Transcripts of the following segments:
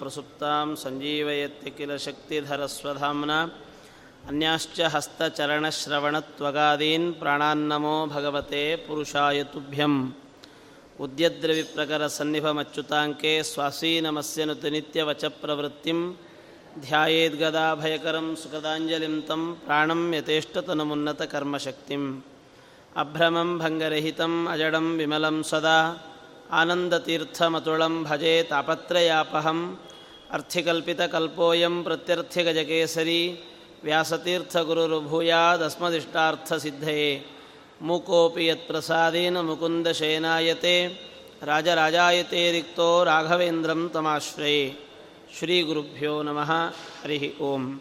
ಪ್ರಸುಪ್ತಾಂ ಸಂಜೀವಯತ್ಯ ಕಿಲ ಶಕ್ತಿಧರಸ್ವಧಾಮ್ನ ಅನ್ಯಾಶ್ಚ ಹಸ್ತಚರಣಶ್ರವಣತ್ವಗಾದೀನ್ ಪ್ರಾಣಾನ್ನಮೋ ಭಗವತೆ ಪುರುಷಾಯ ತುಭ್ಯಂ. ಉದ್ಯದ್ರವಿಪ್ರಕರ ಸನ್ನಿಭಮಚ್ಯುತಾಂಕೆ ಸ್ವಾಸೀನಮಸ್ಯನುತ ನಿತ್ಯವಚ ಪ್ರವೃತ್ತಿಂ ಧ್ಯಾಯೇದ್ಗದಾಭಯಕರಂ ಸುಖದಾಂಜಲಿಂ ತಂ ಪ್ರಾಣಂ ಯಥೇಷ್ಟತನಮುನ್ನತ ಕರ್ಮಶಕ್ತಿಂ. ಅಭ್ರಮಂ ಭಂಗರಹಿತಂ ಆನಂದತೀರ್ಥಮತುಳಂ ಭಜೆ ತಾಪತ್ರಯಾಪಹಂ ಅರ್ಥಿಕಲ್ಪಿತಕಲ್ಪೋಯಂ ಪ್ರತ್ಯರ್ಥಿಗಜಕೇಸರಿ ವ್ಯಾಸತೀರ್ಥಗುರುರ್ಭೂಯಾದಸ್ಮದಿಷ್ಟಾರ್ಥಸಿದ್ಧಯೇ ಮೂಕೋಪಿ ಯತ್ಪ್ರಸಾದೇನ ಮುಕುಂದಶಯನಾಯತೆ ರಾಜರಾಜಾಯತೆ ರಿಕ್ತೋ ರಾಘವೇಂದ್ರಂ ತಮಾಶ್ರಯೇ ಶ್ರೀಗುರುಭ್ಯೋ ನಮಃ ಹರಿ ಓಂ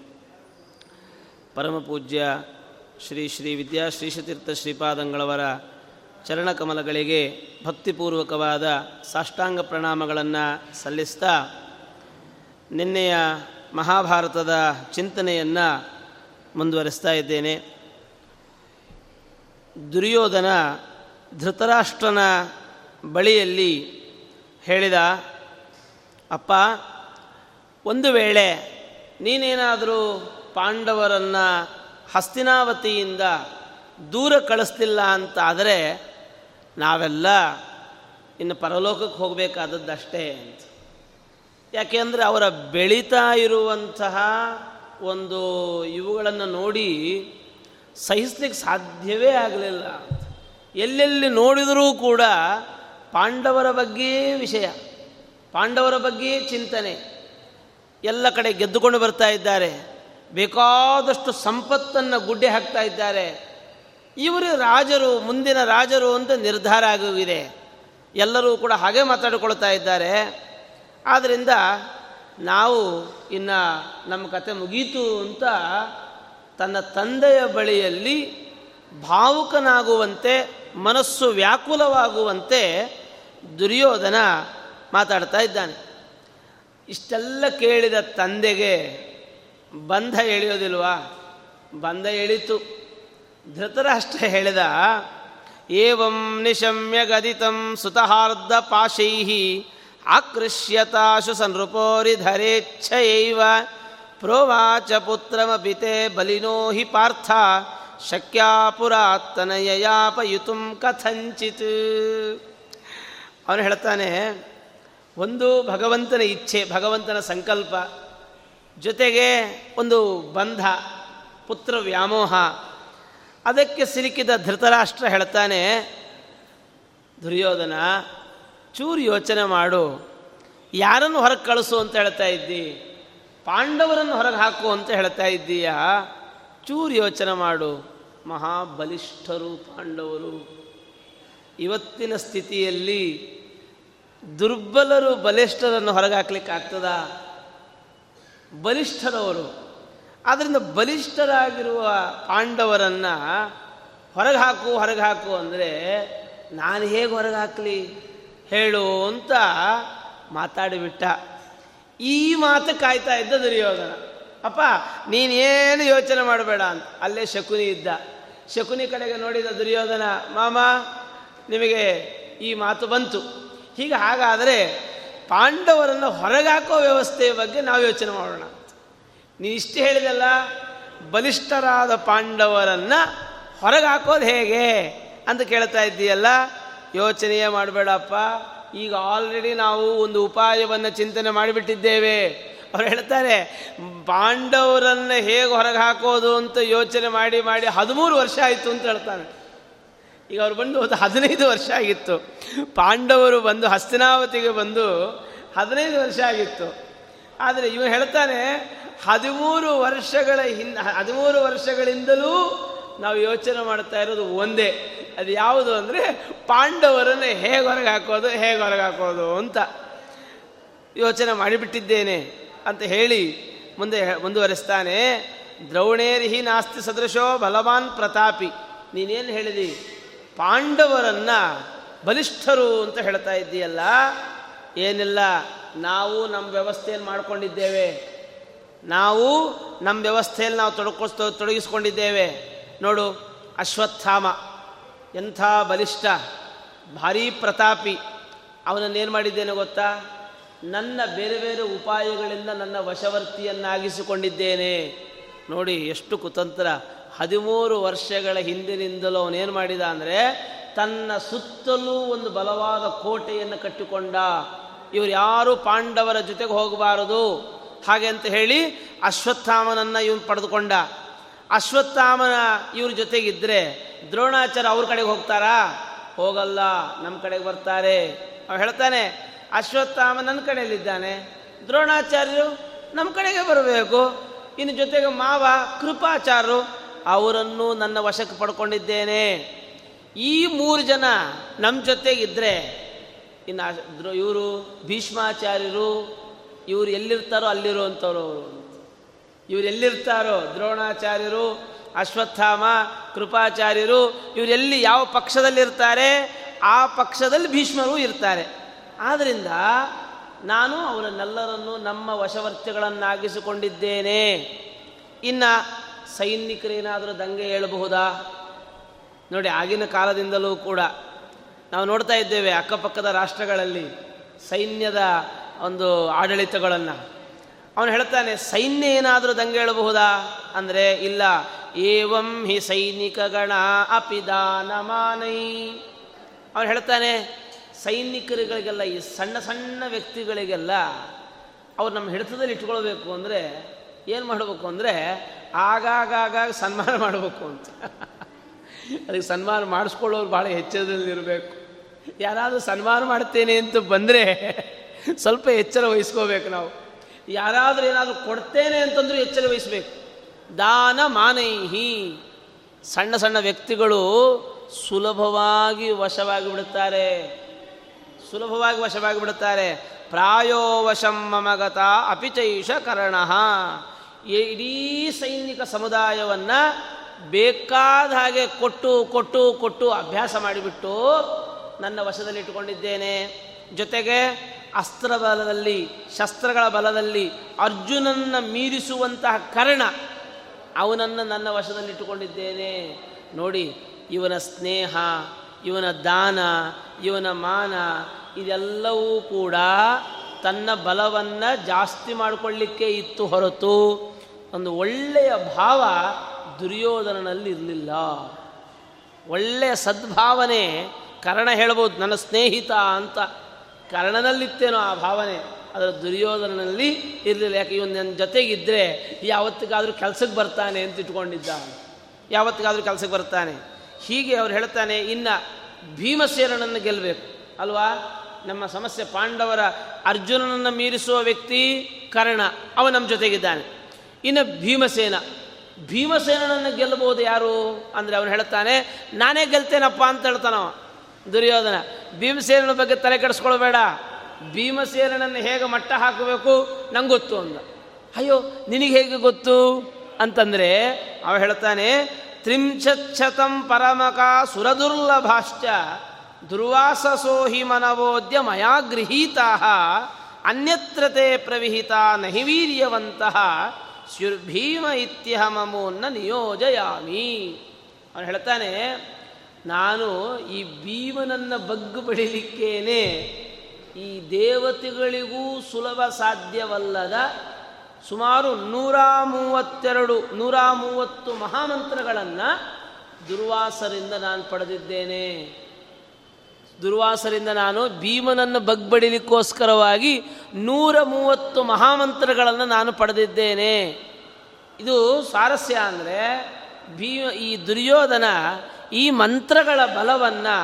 ಪರಮಪೂಜ್ಯ ಶ್ರೀ ಶ್ರೀ ವಿದ್ಯಾ ಶ್ರೀಶತೀರ್ಥ ಶ್ರೀಪಾದಂಗಳವರ ಚರಣಕಮಲಗಳಿಗೆ ಭಕ್ತಿಪೂರ್ವಕವಾದ ಸಾಷ್ಟಾಂಗ ಪ್ರಣಾಮಗಳನ್ನು ಸಲ್ಲಿಸ್ತಾ ನಿನ್ನೆಯ ಮಹಾಭಾರತದ ಚಿಂತನೆಯನ್ನು ಮುಂದುವರಿಸ್ತಾ ಇದ್ದೇನೆ. ದುರ್ಯೋಧನ ಧೃತರಾಷ್ಟ್ರನ ಬಳಿಯಲ್ಲಿ ಹೇಳಿದ, ಅಪ್ಪ, ಒಂದು ವೇಳೆ ನೀನೇನಾದರೂ ಪಾಂಡವರನ್ನು ಹಸ್ತಿನಾವತಿಯಿಂದ ದೂರ ಕಳಿಸ್ತಿಲ್ಲ ಅಂತ ಆದರೆ ನಾವೆಲ್ಲ ಇನ್ನು ಪರಲೋಕಕ್ಕೆ ಹೋಗಬೇಕಾದದ್ದಷ್ಟೇ ಅಂತ. ಯಾಕೆಂದರೆ ಅವರ ಬೆಳೀತಾ ಇರುವಂತಹ ಒಂದು ಇವುಗಳನ್ನು ನೋಡಿ ಸಹಿಸ್ಲಿಕ್ಕೆ ಸಾಧ್ಯವೇ ಆಗಲಿಲ್ಲ ಎಲ್ಲೆಲ್ಲಿ ನೋಡಿದರೂ ಕೂಡ ಪಾಂಡವರ ಬಗ್ಗೆಯೇ ವಿಷಯ, ಪಾಂಡವರ ಬಗ್ಗೆಯೇ ಚಿಂತನೆ, ಎಲ್ಲ ಕಡೆ ಗೆದ್ದುಕೊಂಡು ಬರ್ತಾ ಇದ್ದಾರೆ, ಬೇಕಾದಷ್ಟು ಸಂಪತ್ತನ್ನು ಗುಡ್ಡೆ ಹಾಕ್ತಾ ಇದ್ದಾರೆ. ಇವರು ರಾಜರು, ಮುಂದಿನ ರಾಜರು ಅಂತ ನಿರ್ಧಾರ ಆಗುವಿದೆ ಎಲ್ಲರೂ ಕೂಡ ಹಾಗೆ ಮಾತಾಡಿಕೊಳ್ತಾ ಇದ್ದಾರೆ. ಆದ್ದರಿಂದ ನಾವು ಇನ್ನು ನಮ್ಮ ಕತೆ ಮುಗೀತು ಅಂತ ತನ್ನ ತಂದೆಯ ಬಳಿಯಲ್ಲಿ ಭಾವುಕನಾಗುವಂತೆ, ಮನಸ್ಸು ವ್ಯಾಕುಲವಾಗುವಂತೆ ದುರ್ಯೋಧನ ಮಾತಾಡ್ತಾ ಇದ್ದಾನೆ. ಇಷ್ಟೆಲ್ಲ ಕೇಳಿದ ತಂದೆಗೆ ಬಂಧ ಎಳೆಯೋದಿಲ್ವಾ? ಬಂಧ ಎಳಿತು. ಧೃತರಾಷ್ಟ್ರ ಹೇಳಿದ, ಏವಂ ನಿಶಮ್ಯ ಗದಿತಂ ಸುತಹಾರ್ಧ ಪಾಶೈ ಆಕೃಷ್ಯತಾಶು ಸನೃಪೋರಿಧರೇಚ್ಛಯೈವ ಪ್ರೋವಾಚ ಪುತ್ರಮಪಿತೆ ಬಲಿನೋ ಹಿ ಪಾರ್ಥ ಶಕ್ಯಾಪುರಾತ್ತನಯಯಾಪಯುತುಂ ಕಥಂಚಿತ್. ಅವನು ಹೇಳ್ತಾನೆ, ಒಂದು ಭಗವಂತನ ಇಚ್ಛೆ, ಭಗವಂತನ ಸಂಕಲ್ಪ, ಜೊತೆಗೆ ಒಂದು ಬಂಧ, ಪುತ್ರ ವ್ಯಾಮೋಹ ಅದಕ್ಕೆ ಸಿಲುಕಿದ ಧೃತರಾಷ್ಟ್ರ ಹೇಳ್ತಾನೆ, ದುರ್ಯೋಧನ, ಚೂರು ಯೋಚನೆ ಮಾಡು. ಯಾರನ್ನು ಹೊರಗೆ ಕಳಿಸು ಅಂತ ಹೇಳ್ತಾ ಇದ್ದಿ? ಪಾಂಡವರನ್ನು ಹೊರಗೆ ಹಾಕು ಅಂತ ಹೇಳ್ತಾ ಇದ್ದೀಯ? ಚೂರು ಯೋಚನೆ ಮಾಡು. ಮಹಾಬಲಿಷ್ಠರು, ಪಾಂಡವರು, ಇವತ್ತಿನ ಸ್ಥಿತಿಯಲ್ಲಿ ದುರ್ಬಲರು ಬಲಿಷ್ಠರನ್ನು ಹೊರಗೆ ಹಾಕ್ಲಿಕ್ಕೆ ಬಲಿಷ್ಠರವರು. ಆದ್ದರಿಂದ ಬಲಿಷ್ಠರಾಗಿರುವ ಪಾಂಡವರನ್ನು ಹೊರಗೆ ಹಾಕು ಹೊರಗೆ ಹಾಕು ಅಂದರೆ, ನಾನು ಹೇಗೆ ಹೊರಗೆ ಹಾಕಲಿ? ಹೇಳು ಅಂತ ಮಾತಾಡಿಬಿಟ್ಟ ಈ ಮಾತು ಕಾಯ್ತಾ ಇದ್ದ ದುರ್ಯೋಧನ. ಅಪ್ಪ, ನೀನೇನು ಯೋಚನೆ ಮಾಡಬೇಡ ಅಂತ. ಅಲ್ಲೇ ಶಕುನಿ ಇದ್ದ. ಶಕುನಿ ಕಡೆಗೆ ನೋಡಿದ ದುರ್ಯೋಧನ, ಮಾಮ, ನಿಮಗೆ ಈ ಮಾತು ಬಂತು. ಹೀಗೆ ಹಾಗಾದರೆ ಪಾಂಡವರನ್ನು ಹೊರಗಾಕೋ ವ್ಯವಸ್ಥೆಯ ಬಗ್ಗೆ ನಾವು ಯೋಚನೆ ಮಾಡೋಣ. ನೀನು ಇಷ್ಟು ಹೇಳಿದಲ್ಲ, ಬಲಿಷ್ಠರಾದ ಪಾಂಡವರನ್ನು ಹೊರಗಾಕೋದು ಹೇಗೆ ಅಂತ ಕೇಳ್ತಾ ಇದ್ದೀಯಲ್ಲ? ಯೋಚನೆಯೇ ಮಾಡಬೇಡಪ್ಪ. ಈಗ ಆಲ್ರೆಡಿ ನಾವು ಒಂದು ಉಪಾಯವನ್ನು ಚಿಂತನೆ ಮಾಡಿಬಿಟ್ಟಿದ್ದೇವೆ. ಅವ್ರು ಹೇಳ್ತಾರೆ, ಪಾಂಡವರನ್ನು ಹೇಗೆ ಹೊರಗೆ ಹಾಕೋದು ಅಂತ ಯೋಚನೆ ಮಾಡಿ ಮಾಡಿ ಹದಿಮೂರು ವರ್ಷ ಆಯಿತು ಅಂತ ಹೇಳ್ತಾನೆ. ಈಗ ಅವ್ರು ಬಂದು ಒಂದು ಹದಿನೈದು ವರ್ಷ ಆಗಿತ್ತು. ಪಾಂಡವರು ಬಂದು ಹಸ್ತಿನಾವತಿಗೆ ಬಂದು ಹದಿನೈದು ವರ್ಷ ಆಗಿತ್ತು. ಆದರೆ ಇವನು ಹೇಳ್ತಾನೆ ಹದಿಮೂರು ವರ್ಷಗಳ ಹಿಂದೆ ಹದಿಮೂರು ವರ್ಷಗಳಿಂದಲೂ ನಾವು ಯೋಚನೆ ಮಾಡ್ತಾ ಇರೋದು ಒಂದೇ. ಅದು ಯಾವುದು ಅಂದರೆ ಪಾಂಡವರನ್ನು ಹೇಗೆ ಹೊರಗೆ ಹಾಕೋದು, ಹೇಗೆ ಹೊರಗೆ ಹಾಕೋದು ಅಂತ ಯೋಚನೆ ಮಾಡಿಬಿಟ್ಟಿದ್ದೇನೆ ಅಂತ ಹೇಳಿ ಮುಂದೆ ಮುಂದುವರಿಸ್ತಾನೆ. ದ್ರೌಣೇರಿಹಿ ನಾಸ್ತಿ ಸದೃಶೋ ಬಲವಾನ್ ಪ್ರತಾಪಿ. ನೀನೇನು ಹೇಳಿದಿ? ಪಾಂಡವರನ್ನು ಬಲಿಷ್ಠರು ಅಂತ ಹೇಳ್ತಾ ಇದ್ದೀಯಲ್ಲ? ಏನಿಲ್ಲ, ನಾವು ನಮ್ಮ ವ್ಯವಸ್ಥೆಯನ್ನು ಮಾಡಿಕೊಂಡಿದ್ದೇವೆ. ನಾವು ನಮ್ಮ ವ್ಯವಸ್ಥೆಯಲ್ಲಿ ನಾವು ತೊಡಗಿಸ್ತೋ ತೊಡಗಿಸ್ಕೊಂಡಿದ್ದೇವೆ. ನೋಡು, ಅಶ್ವತ್ಥಾಮ, ಎಂಥ ಬಲಿಷ್ಠ, ಭಾರೀ ಪ್ರತಾಪಿ. ಅವನನ್ನೇನು ಮಾಡಿದ್ದೇನೆ ಗೊತ್ತಾ? ನನ್ನ ಬೇರೆ ಬೇರೆ ಉಪಾಯಗಳಿಂದ ನನ್ನ ವಶವರ್ತಿಯನ್ನಾಗಿಸಿಕೊಂಡಿದ್ದೇನೆ. ನೋಡಿ, ಎಷ್ಟು ಕುತಂತ್ರ. ಹದಿಮೂರು ವರ್ಷಗಳ ಹಿಂದಿನಿಂದಲೂ ಅವನೇನು ಮಾಡಿದ ಅಂದರೆ, ತನ್ನ ಸುತ್ತಲೂ ಒಂದು ಬಲವಾದ ಕೋಟೆಯನ್ನು ಕಟ್ಟಿಕೊಂಡ. ಇವರು ಯಾರೂ ಪಾಂಡವರ ಜೊತೆಗೆ ಹೋಗಬಾರದು. ಹಾಗೆ ಅಂತ ಹೇಳಿ ಅಶ್ವತ್ಥಾಮನನ್ನು ಇವನು ಪಡೆದುಕೊಂಡ. ಅಶ್ವತ್ಥಾಮನ ಇವ್ರ ಜೊತೆಗಿದ್ದರೆ ದ್ರೋಣಾಚಾರ್ಯ ಅವ್ರ ಕಡೆಗೆ ಹೋಗ್ತಾರಾ? ಹೋಗಲ್ಲ ನಮ್ಮ ಕಡೆಗೆ ಬರ್ತಾರೆ. ಅವ ಹೇಳ್ತಾನೆ, ಅಶ್ವತ್ಥಾಮ ನನ್ನ ಕಡೆಯಲ್ಲಿದ್ದಾನೆ. ದ್ರೋಣಾಚಾರ್ಯರು ನಮ್ಮ ಕಡೆಗೆ ಬರಬೇಕು. ಇನ್ನು ಜೊತೆಗೆ ಮಾವ ಕೃಪಾಚಾರ್ಯರು ಅವರನ್ನು ನನ್ನ ವಶಕ್ಕೆ ಪಡ್ಕೊಂಡಿದ್ದೇನೆ. ಈ ಮೂರು ಜನ ನಮ್ಮ ಜೊತೆಗಿದ್ದರೆ ಇನ್ನು ಇವರು ಭೀಷ್ಮಾಚಾರ್ಯರು ಇವರು ಎಲ್ಲಿರ್ತಾರೋ ಅಲ್ಲಿರುವಂಥವ್ರು ಅವರು. ಇವ್ರು ಎಲ್ಲಿರ್ತಾರೋ ದ್ರೋಣಾಚಾರ್ಯರು, ಅಶ್ವತ್ಥಾಮ, ಕೃಪಾಚಾರ್ಯರು ಇವರೆಲ್ಲಿ ಯಾವ ಪಕ್ಷದಲ್ಲಿರ್ತಾರೆ, ಆ ಪಕ್ಷದಲ್ಲಿ ಭೀಷ್ಮರು ಇರ್ತಾರೆ. ಆದ್ದರಿಂದ ನಾನು ಅವರನ್ನೆಲ್ಲರನ್ನು ನಮ್ಮ ವಶವರ್ತಿಗಳನ್ನಾಗಿಸಿಕೊಂಡಿದ್ದೇನೆ. ಇನ್ನು ಸೈನಿಕರೇನಾದರೂ ದಂಗೆ ಹೇಳಬಹುದಾ? ನೋಡಿ, ಆಗಿನ ಕಾಲದಿಂದಲೂ ಕೂಡ ನಾವು ನೋಡ್ತಾ ಇದ್ದೇವೆ ಅಕ್ಕಪಕ್ಕದ ರಾಷ್ಟ್ರಗಳಲ್ಲಿ ಸೈನ್ಯದ ಒಂದು ಆಡಳಿತಗಳನ್ನು. ಅವನು ಹೇಳ್ತಾನೆ, ಸೈನ್ಯ ಏನಾದರೂ ದಂಗೆ ಹೇಳಬಹುದಾ? ಅಂದರೆ, ಇಲ್ಲ. ಏವಂ ಹಿ ಸೈನಿಕಗಣ ಅಪಿದಾನಮಾನೈ ಅವನು ಹೇಳ್ತಾನೆ, ಸೈನಿಕರುಗಳಿಗೆಲ್ಲ, ಈ ಸಣ್ಣ ಸಣ್ಣ ವ್ಯಕ್ತಿಗಳಿಗೆಲ್ಲ, ಅವ್ರು ನಮ್ಮ ಹಿಡಿತದಲ್ಲಿ ಇಟ್ಕೊಳ್ಬೇಕು ಅಂದರೆ, ಏನು ಮಾಡಬೇಕು ಅಂದರೆ ಆಗಾಗ ಸನ್ಮಾನ ಮಾಡಬೇಕು ಅಂತ. ಅದಕ್ಕೆ ಸನ್ಮಾನ ಮಾಡಿಸ್ಕೊಳ್ಳೋರು ಭಾಳ ಎಚ್ಚರದಲ್ಲಿರಬೇಕು ಯಾರಾದರೂ ಸನ್ಮಾನ ಮಾಡ್ತೇನೆ ಅಂತ ಬಂದರೆ ಸ್ವಲ್ಪ ಎಚ್ಚರ ವಹಿಸ್ಕೋಬೇಕು ನಾವು. ಯಾರಾದರೂ ಏನಾದರೂ ಕೊಡ್ತೇನೆ ಅಂತಂದ್ರೂ ಎಚ್ಚರ ವಹಿಸ್ಬೇಕು. ದಾನ ಮಾನೈಹಿ. ಸಣ್ಣ ಸಣ್ಣ ವ್ಯಕ್ತಿಗಳು ಸುಲಭವಾಗಿ ವಶವಾಗಿ ಬಿಡುತ್ತಾರೆ ಸುಲಭವಾಗಿ ವಶವಾಗಿ ಬಿಡುತ್ತಾರೆ ಪ್ರಾಯೋ ವಶಂ ಮಮಗತ ಅಪಿಚೈಷ ಕರ್ಣ. ಇಡೀ ಸೈನಿಕ ಸಮುದಾಯವನ್ನು ಬೇಕಾದ ಹಾಗೆ ಕೊಟ್ಟು ಕೊಟ್ಟು ಕೊಟ್ಟು ಅಭ್ಯಾಸ ಮಾಡಿಬಿಟ್ಟು ನನ್ನ ವಶದಲ್ಲಿ ಇಟ್ಟುಕೊಂಡಿದ್ದೇನೆ ಜೊತೆಗೆ ಅಸ್ತ್ರ ಬಲದಲ್ಲಿ ಶಸ್ತ್ರಗಳ ಬಲದಲ್ಲಿ ಅರ್ಜುನನ್ನ ಮೀರಿಸುವಂತಹ ಕರ್ಣ ಅವನನ್ನು ನನ್ನ ವಶದಲ್ಲಿಟ್ಟುಕೊಂಡಿದ್ದೇನೆ. ನೋಡಿ, ಇವನ ಸ್ನೇಹ, ಇವನ ದಾನ, ಇವನ ಮಾನ, ಇದೆಲ್ಲವೂ ಕೂಡ ತನ್ನ ಬಲವನ್ನು ಜಾಸ್ತಿ ಮಾಡಿಕೊಳ್ಳಿಕ್ಕೆ ಇತ್ತು ಹೊರತು ಒಂದು ಒಳ್ಳೆಯ ಭಾವ ದುರ್ಯೋಧನನಲ್ಲಿ ಇರಲಿಲ್ಲ ಒಳ್ಳೆಯ ಸದ್ಭಾವನೆ ಕರ್ಣ ಹೇಳ್ಬೋದು, ನನ್ನ ಸ್ನೇಹಿತ ಅಂತ ಕರ್ಣನಲ್ಲಿತ್ತೇನೋ ಆ ಭಾವನೆ, ಅದರ ದುರ್ಯೋಧನನಲ್ಲಿ ಇರಲಿಲ್ಲ. ಯಾಕೆ, ಇವನು ನನ್ನ ಜೊತೆಗಿದ್ದರೆ ಯಾವತ್ತಿಗಾದರೂ ಕೆಲಸಕ್ಕೆ ಬರ್ತಾನೆ ಅಂತ ಇಟ್ಕೊಂಡಿದ್ದ ಯಾವತ್ತಿಗಾದರೂ ಕೆಲಸಕ್ಕೆ ಬರ್ತಾನೆ. ಹೀಗೆ ಅವ್ರು ಹೇಳ್ತಾನೆ, ಇನ್ನು ಭೀಮಸೇನನನ್ನು ಗೆಲ್ಲಬೇಕು ಅಲ್ವಾ? ನಮ್ಮ ಸಮಸ್ಯೆ, ಪಾಂಡವರ ಅರ್ಜುನನನ್ನು ಮೀರಿಸುವ ವ್ಯಕ್ತಿ ಕರ್ಣ ಅವ ನಮ್ಮ ಜೊತೆಗಿದ್ದಾನೆ. ಇನ್ನು ಭೀಮಸೇನ. ಭೀಮಸೇನನನ್ನು ಗೆಲ್ಲಬಹುದು ಯಾರು? ಅಂದರೆ ಅವನು ಹೇಳ್ತಾನೆ, ನಾನೇ ಗೆಲ್ತೇನಪ್ಪ ಅಂತ ಹೇಳ್ತಾನವ. ದುರ್ಯೋಧನ, ಭೀಮಸೇನನ ಬಗ್ಗೆ ತಲೆ ಕೆಡಿಸ್ಕೊಳ್ಬೇಡ ಭೀಮಸೇನನನ್ನು ಹೇಗೆ ಮಟ್ಟ ಹಾಕಬೇಕು ನಂಗೆ ಗೊತ್ತು ಅಂದ. ಅಯ್ಯೋ, ನಿನಗೆ ಹೇಗೆ ಗೊತ್ತು? ಅಂತಂದರೆ, ಅವ ಹೇಳ್ತಾನೆ ತ್ರಿಂಶತಂ ಪರಮಕ ಸುರದುರ್ಲಭಾಶ್ಚ ದುರ್ವಾಸಸೋಹಿ ಮನವೋದ್ಯ ಮಯಾ ಗೃಹೀತಾ ಅನ್ಯತ್ರತೆ ಪ್ರವಿಹಿತ ನಹಿ ವೀರ್ಯವಂತಹ ಇತ್ಯಹ ಮಮೋನ್ನ ನಿಯೋಜಯಾಮಿ. ಅವನು ಹೇಳ್ತಾನೆ ನಾನು ಈ ಭೀಮನನ್ನು ಬಗ್ಗು ಬಡಿಲಿಕ್ಕೇನೆ, ಈ ದೇವತೆಗಳಿಗೂ ಸುಲಭ ಸಾಧ್ಯವಲ್ಲದ ಸುಮಾರು ನೂರ ಮೂವತ್ತೆರಡು, ನೂರ ಮೂವತ್ತು ಮಹಾಮಂತ್ರಗಳನ್ನು ದುರ್ವಾಸರಿಂದ ನಾನು ಪಡೆದಿದ್ದೇನೆ. ದುರ್ವಾಸರಿಂದ ನಾನು ಭೀಮನನ್ನು ಬಗ್ಬಡಿಲಿಕ್ಕೋಸ್ಕರವಾಗಿ ನೂರ ಮೂವತ್ತು ಮಹಾಮಂತ್ರಗಳನ್ನು ನಾನು ಪಡೆದಿದ್ದೇನೆ. ಇದು ಸ್ವಾರಸ್ಯ ಅಂದರೆ ಭೀಮ ಈ ದುರ್ಯೋಧನ ಈ ಮಂತ್ರಗಳ ಬಲವನ್ನು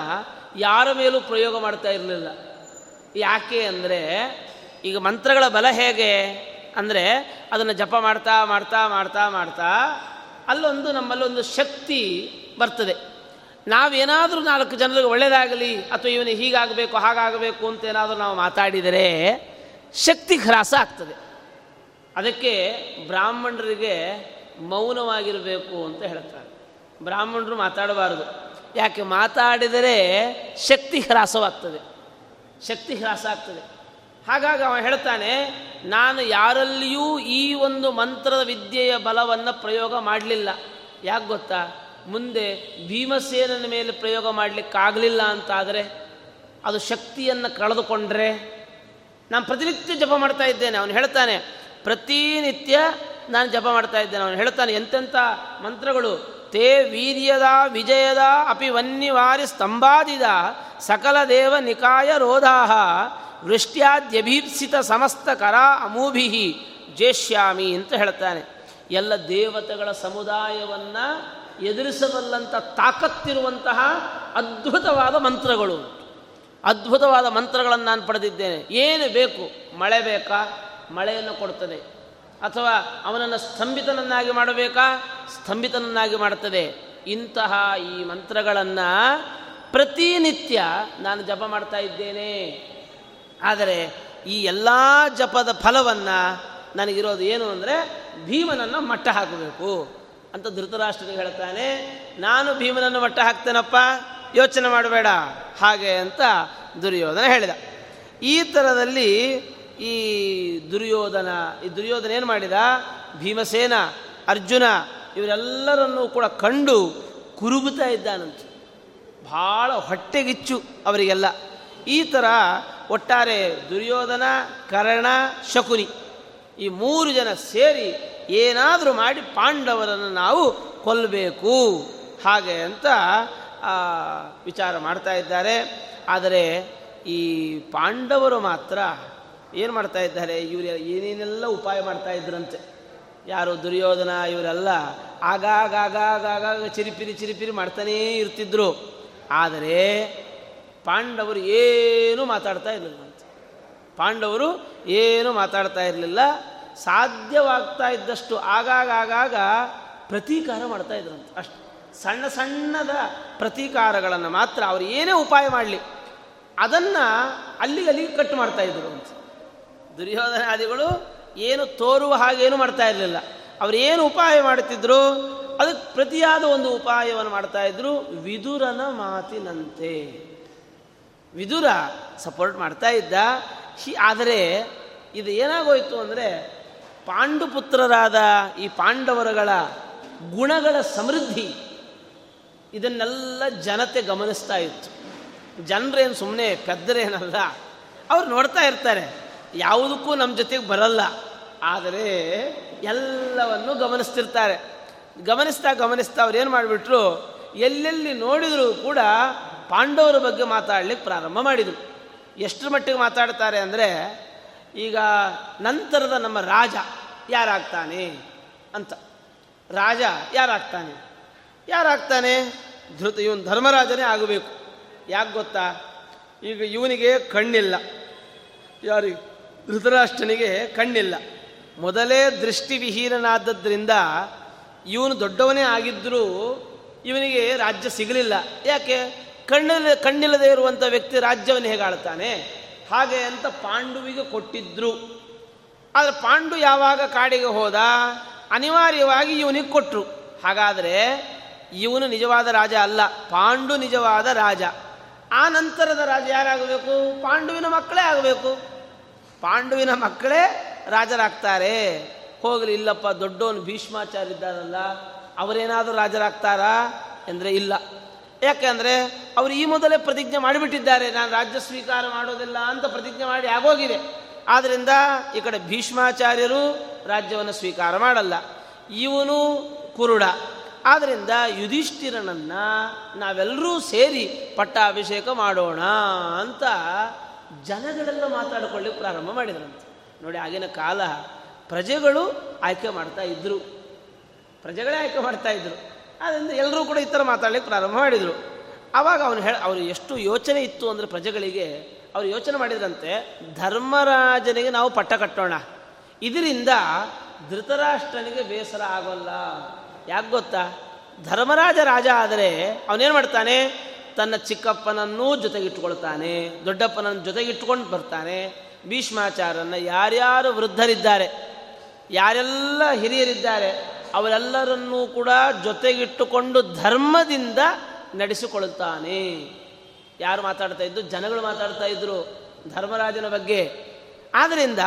ಯಾರ ಮೇಲೂ ಪ್ರಯೋಗ ಮಾಡ್ತಾ ಇರಲಿಲ್ಲ. ಯಾಕೆ ಅಂದರೆ, ಈಗ ಮಂತ್ರಗಳ ಬಲ ಹೇಗೆ? ಅಂದರೆ ಅದನ್ನು ಜಪ ಮಾಡ್ತಾ ಮಾಡ್ತಾ ಮಾಡ್ತಾ ಮಾಡ್ತಾ ಅಲ್ಲೊಂದು ನಮ್ಮಲ್ಲೊಂದು ಶಕ್ತಿ ಬರ್ತದೆ. ನಾವೇನಾದರೂ ನಾಲ್ಕು ಜನರಿಗೆ ಒಳ್ಳೆಯದಾಗಲಿ ಅಥವಾ ಇವನು ಹೀಗಾಗಬೇಕು, ಹಾಗಾಗಬೇಕು ಅಂತ ಏನಾದರೂ ನಾವು ಮಾತಾಡಿದರೆ ಶಕ್ತಿ ಹ್ರಾಸ ಆಗ್ತದೆ. ಅದಕ್ಕೆ ಬ್ರಾಹ್ಮಣರಿಗೆ ಮೌನವಾಗಿರಬೇಕು ಅಂತ ಹೇಳ್ತಾರೆ. ಬ್ರಾಹ್ಮಣರು ಮಾತಾಡಬಾರದು. ಯಾಕೆ ಮಾತಾಡಿದರೆ ಶಕ್ತಿ ಹ್ರಾಸವಾಗ್ತದೆ. ಶಕ್ತಿ ಹ್ರಾಸ ಆಗ್ತದೆ. ಹಾಗಾಗಿ ಅವ ಹೇಳ್ತಾನೆ, ನಾನು ಯಾರಲ್ಲಿಯೂ ಈ ಒಂದು ಮಂತ್ರದ ವಿದ್ಯೆಯ ಬಲವನ್ನು ಪ್ರಯೋಗ ಮಾಡಲಿಲ್ಲ. ಯಾಕೆ ಗೊತ್ತಾ? ಮುಂದೆ ಭೀಮಸೇನನ ಮೇಲೆ ಪ್ರಯೋಗ ಮಾಡಲಿಕ್ಕಾಗಲಿಲ್ಲ ಅಂತಾದರೆ, ಅದು ಶಕ್ತಿಯನ್ನು ಕಳೆದುಕೊಂಡ್ರೆ, ನಾನು ಪ್ರತಿನಿತ್ಯ ಜಪ ಮಾಡ್ತಾ ಇದ್ದೇನೆ. ಅವನು ಹೇಳ್ತಾನೆ, ಪ್ರತಿನಿತ್ಯ ನಾನು ಜಪ ಮಾಡ್ತಾ ಇದ್ದೇನೆ. ಅವನು ಹೇಳ್ತಾನೆ ಎಂತೆಂಥ ಮಂತ್ರಗಳು ತೇ ವೀರ್ಯದ ವಿಜಯದ ಅಪಿ ವನ್ಯವಾರಿ ಸ್ತಂಭಾದಿದ ಸಕಲ ದೇವ ನಿಕಾಯ ರೋಧಾ ವೃಷ್ಟ್ಯಾದ್ಯಭೀಪ್ಸಿತ ಸಮಸ್ತ ಕರಾ ಅಮೂಭಿ ಜೇಷ್ಯಾಮಿ ಅಂತ ಹೇಳ್ತಾನೆ. ಎಲ್ಲ ದೇವತೆಗಳ ಸಮುದಾಯವನ್ನು ಎದುರಿಸಬಲ್ಲಂಥ ತಾಕತ್ತಿರುವಂತಹ ಅದ್ಭುತವಾದ ಮಂತ್ರಗಳು. ಅದ್ಭುತವಾದ ಮಂತ್ರಗಳನ್ನು ನಾನು ಪಡೆದಿದ್ದೇನೆ. ಏನು ಬೇಕು? ಮಳೆ ಬೇಕಾ? ಮಳೆಯನ್ನು ಕೊಡ್ತದೆ. ಅಥವಾ ಅವನನ್ನು ಸ್ತಂಭಿತನನ್ನಾಗಿ ಮಾಡಬೇಕಾ? ಸ್ತಂಭಿತನನ್ನಾಗಿ ಮಾಡುತ್ತದೆ. ಇಂತಹ ಈ ಮಂತ್ರಗಳನ್ನು ಪ್ರತಿನಿತ್ಯ ನಾನು ಜಪ ಮಾಡ್ತಾ ಇದ್ದೇನೆ. ಆದರೆ ಈ ಎಲ್ಲ ಜಪದ ಫಲವನ್ನು ನನಗಿರೋದು ಏನು ಅಂದರೆ ಭೀಮನನ್ನು ಮಟ್ಟ ಹಾಕಬೇಕು ಅಂತ ಧೃತರಾಷ್ಟ್ರನಿಗೆ ಹೇಳ್ತಾನೆ. ನಾನು ಭೀಮನನ್ನು ಮಟ್ಟ ಹಾಕ್ತೇನಪ್ಪ? ಯೋಚನೆ ಮಾಡಬೇಡ. ಹಾಗೆ ಅಂತ ದುರ್ಯೋಧನ ಹೇಳಿದ. ಈ ಥರದಲ್ಲಿ ಈ ದುರ್ಯೋಧನ ಈ ದುರ್ಯೋಧನ ಏನು ಮಾಡಿದ? ಭೀಮಸೇನ, ಅರ್ಜುನ ಇವರೆಲ್ಲರನ್ನೂ ಕೂಡ ಕಂಡು ಕುರುಬುತ್ತಾ ಇದ್ದಾನಂತೆ. ಭಾಳ ಹೊಟ್ಟೆಗಿಚ್ಚು ಅವರಿಗೆಲ್ಲ. ಈ ಥರ ಒಟ್ಟಾರೆ ದುರ್ಯೋಧನ, ಕರ್ಣ, ಶಕುನಿ ಈ ಮೂರು ಜನ ಸೇರಿ ಏನಾದರೂ ಮಾಡಿ ಪಾಂಡವರನ್ನು ನಾವು ಕೊಲ್ಲಬೇಕು ಹಾಗೆ ಅಂತ ವಿಚಾರ ಮಾಡ್ತಾ ಇದ್ದಾರೆ. ಆದರೆ ಈ ಪಾಂಡವರು ಮಾತ್ರ ಏನು ಮಾಡ್ತಾ ಇದ್ದಾರೆ? ಇವರು ಏನೇನೆಲ್ಲ ಉಪಾಯ ಮಾಡ್ತಾ ಇದ್ರಂತೆ. ಯಾರು ದುರ್ಯೋಧನ, ಇವರೆಲ್ಲ ಆಗಾಗ ಆಗಾಗ ಚಿರಿಪಿರಿ ಚಿರಿಪಿರಿ ಮಾಡ್ತಾನೇ ಇರ್ತಿದ್ರು. ಆದರೆ ಪಾಂಡವರು ಏನೂ ಮಾತಾಡ್ತಾ ಇರಲಿಲ್ಲ ಪಾಂಡವರು ಏನೂ ಮಾತಾಡ್ತಾ ಇರಲಿಲ್ಲ. ಸಾಧ್ಯವಾಗ್ತಾ ಇದ್ದಷ್ಟು ಆಗಾಗ ಆಗಾಗ ಪ್ರತೀಕಾರ ಮಾಡ್ತಾ ಇದ್ರಂತೆ. ಅಷ್ಟು ಸಣ್ಣ ಸಣ್ಣದ ಪ್ರತೀಕಾರಗಳನ್ನು ಮಾತ್ರ ಅವರು ಏನೇ ಉಪಾಯ ಮಾಡಲಿ, ಅದನ್ನು ಅಲ್ಲಿಗೆ ಅಲ್ಲಿಗೆ ಕಟ್ ಮಾಡ್ತಾ ಇದ್ರು ಅಂತ. ದುರ್ಯೋಧನಾದಿಗಳು ಏನು ತೋರುವ ಹಾಗೇನು ಮಾಡ್ತಾ ಇರಲಿಲ್ಲ. ಅವರು ಏನು ಉಪಾಯ ಮಾಡುತ್ತಿದ್ರು? ಅದಕ್ಕೆ ಪ್ರತಿಯಾದ ಒಂದು ಉಪಾಯವನ್ನು ಮಾಡ್ತಾ ಇದ್ರು. ವಿದುರನ ಮಾತಿನಂತೆ. ವಿದುರ ಸಪೋರ್ಟ್ ಮಾಡ್ತಾ ಇದ್ದ. ಆದರೆ ಇದು ಏನಾಗೋಯಿತು ಅಂದರೆ ಪಾಂಡುಪುತ್ರರಾದ ಈ ಪಾಂಡವರುಗಳ ಗುಣಗಳ ಸಮೃದ್ಧಿ ಇದನ್ನೆಲ್ಲ ಜನತೆ ಗಮನಿಸ್ತಾ ಇತ್ತು. ಜನರೇನು ಸುಮ್ಮನೆ ಪೆದ್ದರೇನಲ್ಲ. ಅವ್ರು ನೋಡ್ತಾ ಇರ್ತಾರೆ. ಯಾವುದಕ್ಕೂ ನಮ್ಮ ಜೊತೆಗೆ ಬರಲ್ಲ. ಆದರೆ ಎಲ್ಲವನ್ನು ಗಮನಿಸ್ತಿರ್ತಾರೆ. ಗಮನಿಸ್ತಾ ಗಮನಿಸ್ತಾ ಅವ್ರು ಏನು ಮಾಡಿಬಿಟ್ರು, ಎಲ್ಲೆಲ್ಲಿ ನೋಡಿದರೂ ಕೂಡ ಪಾಂಡವರ ಬಗ್ಗೆ ಮಾತಾಡ್ಲಿಕ್ಕೆ ಪ್ರಾರಂಭ ಮಾಡಿದರು. ಎಷ್ಟರ ಮಟ್ಟಿಗೆ ಮಾತಾಡ್ತಾರೆ ಅಂದರೆ, ಈಗ ನಂತರದ ನಮ್ಮ ರಾಜ ಯಾರಾಗ್ತಾನೆ ಅಂತ. ರಾಜ ಯಾರಾಗ್ತಾನೆ? ಯಾರಾಗ್ತಾನೆ? ಧೃತ, ಇವನು ಧರ್ಮರಾಜನೇ ಆಗಬೇಕು. ಯಾಕೆ ಗೊತ್ತಾ? ಈಗ ಇವನಿಗೆ ಕಣ್ಣಿಲ್ಲ. ಯಾರಿಗೆ? ಧೃತರಾಷ್ಟ್ರನಿಗೆ ಕಣ್ಣಿಲ್ಲ. ಮೊದಲೇ ದೃಷ್ಟಿವಿಹೀನನಾದದ್ರಿಂದ ಇವನು ದೊಡ್ಡವನೇ ಆಗಿದ್ದರೂ ಇವನಿಗೆ ರಾಜ್ಯ ಸಿಗಲಿಲ್ಲ. ಯಾಕೆ? ಕಣ್ಣಿಲ್ಲ ಕಣ್ಣಿಲ್ಲದೆ ಇರುವಂಥ ವ್ಯಕ್ತಿ ರಾಜ್ಯವನ್ನು ಹೇಗಾಳ್ತಾನೆ ಹಾಗೆ ಅಂತ ಪಾಂಡುವಿಗೆ ಕೊಟ್ಟಿದ್ರು. ಆದರೆ ಪಾಂಡು ಯಾವಾಗ ಕಾಡಿಗೆ ಹೋದ? ಅನಿವಾರ್ಯವಾಗಿ ಇವನಿಗೆ ಕೊಟ್ಟರು ಹಾಗಾದರೆ ಇವನು ನಿಜವಾದ ರಾಜ ಅಲ್ಲ. ಪಾಂಡು ನಿಜವಾದ ರಾಜ. ಆ ನಂತರದ ರಾಜ ಯಾರಾಗಬೇಕು? ಪಾಂಡುವಿನ ಮಕ್ಕಳೇ ಆಗಬೇಕು. ಪಾಂಡುವಿನ ಮಕ್ಕಳೇ ರಾಜರಾಗ್ತಾರೆ. ಹೋಗಲಿ, ಇಲ್ಲಪ್ಪ, ದೊಡ್ಡವನು ಭೀಷ್ಮಾಚಾರ್ಯ ಇದ್ದಾರಲ್ಲ ಅವರೇನಾದರೂ ರಾಜರಾಗ್ತಾರಾ? ಎಂದರೆ ಇಲ್ಲ. ಯಾಕೆಂದರೆ ಅವರು ಈ ಮೊದಲೇ ಪ್ರತಿಜ್ಞೆ ಮಾಡಿಬಿಟ್ಟಿದ್ದಾರೆ, ನಾನು ರಾಜ್ಯ ಸ್ವೀಕಾರ ಮಾಡೋದಿಲ್ಲ ಅಂತ ಪ್ರತಿಜ್ಞೆ ಮಾಡಿ ಆಗೋಗಿದೆ. ಆದ್ದರಿಂದ ಈ ಕಡೆ ಭೀಷ್ಮಾಚಾರ್ಯರು ರಾಜ್ಯವನ್ನು ಸ್ವೀಕಾರ ಮಾಡಲ್ಲ. ಇವನು ಕುರುಡ. ಆದ್ದರಿಂದ ಯುಧಿಷ್ಠಿರನನ್ನು ನಾವೆಲ್ಲರೂ ಸೇರಿ ಪಟ್ಟಾಭಿಷೇಕ ಮಾಡೋಣ ಅಂತ ಜನಗಳೆಲ್ಲ ಮಾತಾಡಿಕೊಳ್ಳಿ ಪ್ರಾರಂಭ ಮಾಡಿದ್ರಂತೆ. ನೋಡಿ, ಆಗಿನ ಕಾಲ ಪ್ರಜೆಗಳು ಆಯ್ಕೆ ಮಾಡ್ತಾ ಇದ್ದರು ಪ್ರಜೆಗಳೇ ಆಯ್ಕೆ ಮಾಡ್ತಾ ಇದ್ರು. ಆದ್ದರಿಂದ ಎಲ್ಲರೂ ಕೂಡ ಈ ಥರ ಮಾತಾಡಲಿಕ್ಕೆ ಪ್ರಾರಂಭ ಮಾಡಿದರು. ಆವಾಗ ಅವನು ಹೇಳ ಅವರು ಎಷ್ಟು ಯೋಚನೆ ಇತ್ತು ಅಂದರೆ ಪ್ರಜೆಗಳಿಗೆ, ಅವರು ಯೋಚನೆ ಮಾಡಿದ್ರಂತೆ, ಧರ್ಮರಾಜನಿಗೆ ನಾವು ಪಟ್ಟ ಕಟ್ಟೋಣ. ಇದರಿಂದ ಧೃತರಾಷ್ಟ್ರನಿಗೆ ಬೇಸರ ಆಗೋಲ್ಲ. ಯಾಕೆ ಗೊತ್ತಾ? ಧರ್ಮರಾಜ ರಾಜ ಆದರೆ ಅವನೇನು ಮಾಡ್ತಾನೆ? ತನ್ನ ಚಿಕ್ಕಪ್ಪನನ್ನೂ ಜೊತೆಗಿಟ್ಟುಕೊಳ್ತಾನೆ, ದೊಡ್ಡಪ್ಪನನ್ನು ಜೊತೆಗಿಟ್ಟುಕೊಂಡು ಬರ್ತಾನೆ. ಭೀಷ್ಮಾಚಾರನ್ನು ಯಾರ್ಯಾರು ವೃದ್ಧರಿದ್ದಾರೆ, ಯಾರೆಲ್ಲ ಹಿರಿಯರಿದ್ದಾರೆ, ಅವರೆಲ್ಲರನ್ನೂ ಕೂಡ ಜೊತೆಗಿಟ್ಟುಕೊಂಡು ಧರ್ಮದಿಂದ ನಡೆಸಿಕೊಳ್ಳುತ್ತಾನೆ ಯಾರು ಮಾತಾಡ್ತಾ ಇದ್ದು? ಜನಗಳು ಮಾತಾಡ್ತಾ ಇದ್ರು ಧರ್ಮರಾಜನ ಬಗ್ಗೆ. ಆದ್ದರಿಂದ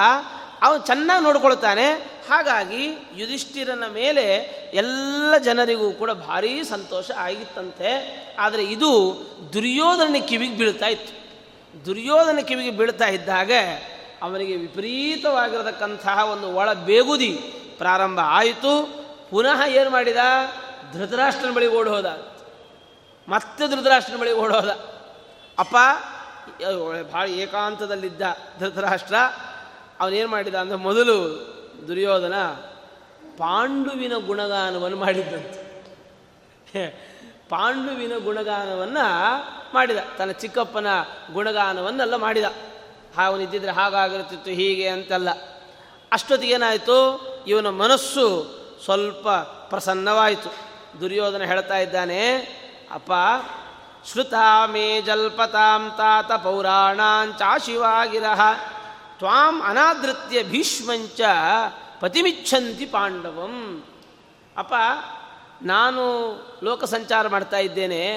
ಅವನು ಚೆನ್ನಾಗಿ ನೋಡ್ಕೊಳ್ತಾನೆ. ಹಾಗಾಗಿ ಯುಧಿಷ್ಠಿರನ ಮೇಲೆ ಎಲ್ಲ ಜನರಿಗೂ ಕೂಡ ಭಾರೀ ಸಂತೋಷ ಆಗಿತ್ತಂತೆ. ಆದರೆ ಇದು ದುರ್ಯೋಧನ ಕಿವಿಗೆ ಬೀಳ್ತಾ ಇತ್ತು. ದುರ್ಯೋಧನ ಕಿವಿಗೆ ಬೀಳ್ತಾ ಇದ್ದಾಗ ಅವನಿಗೆ ವಿಪರೀತವಾಗಿರತಕ್ಕಂತಹ ಒಂದು ಒಳ ಬೇಗುದಿ ಪ್ರಾರಂಭ ಆಯಿತು. ಪುನಃ ಏನು ಮಾಡಿದ? ಧೃತರಾಷ್ಟ್ರನ ಬಳಿ ಓಡಿ ಹೋದ ಮತ್ತೆ ಧೃತರಾಷ್ಟ್ರನ ಬಳಿ ಓಡೋದ. ಅಪ್ಪ ಭಾಳ ಏಕಾಂತದಲ್ಲಿದ್ದ ಧೃತರಾಷ್ಟ್ರ. ಅವನೇನು ಮಾಡಿದ ಅಂದರೆ ಮೊದಲು ದುರ್ಯೋಧನ ಪಾಂಡುವಿನ ಗುಣಗಾನವನ್ನು ಮಾಡಿದ್ದಂತೆ. ಪಾಂಡುವಿನ ಗುಣಗಾನವನ್ನು ಮಾಡಿದ. ತನ್ನ ಚಿಕ್ಕಪ್ಪನ ಗುಣಗಾನವನ್ನೆಲ್ಲ ಮಾಡಿದ. ಅವನಿದ್ದಿದ್ರೆ ಹಾಗಾಗಿರುತ್ತಿತ್ತು, ಹೀಗೆ ಅಂತೆಲ್ಲ. ಅಷ್ಟೊತ್ತಿಗೇನಾಯಿತು? ಇವನ ಮನಸ್ಸು ಸ್ವಲ್ಪ ಪ್ರಸನ್ನವಾಯಿತು. ದುರ್ಯೋಧನ ಹೇಳ್ತಾ ಇದ್ದಾನೆ, ಅಪ್ಪ ಶ್ರುತಾ ಮೇ ಜಲ್ಪತಾಂ ತಾತ ಪೌರಾಣಾಂಚಾಶಿವಾಗಿರಹ ತ್ವಾಂ ಅನಾದೃತ್ಯ ಭೀಷ್ಮಂಚ ಪತಿಮಿಚ್ಛಂತಿ ಪಾಂಡವಂ. ಅಪ್ಪ, ನಾನು ಲೋಕ ಸಂಚಾರ ಮಾಡ್ತಾ ಇದ್ದೇನೆ.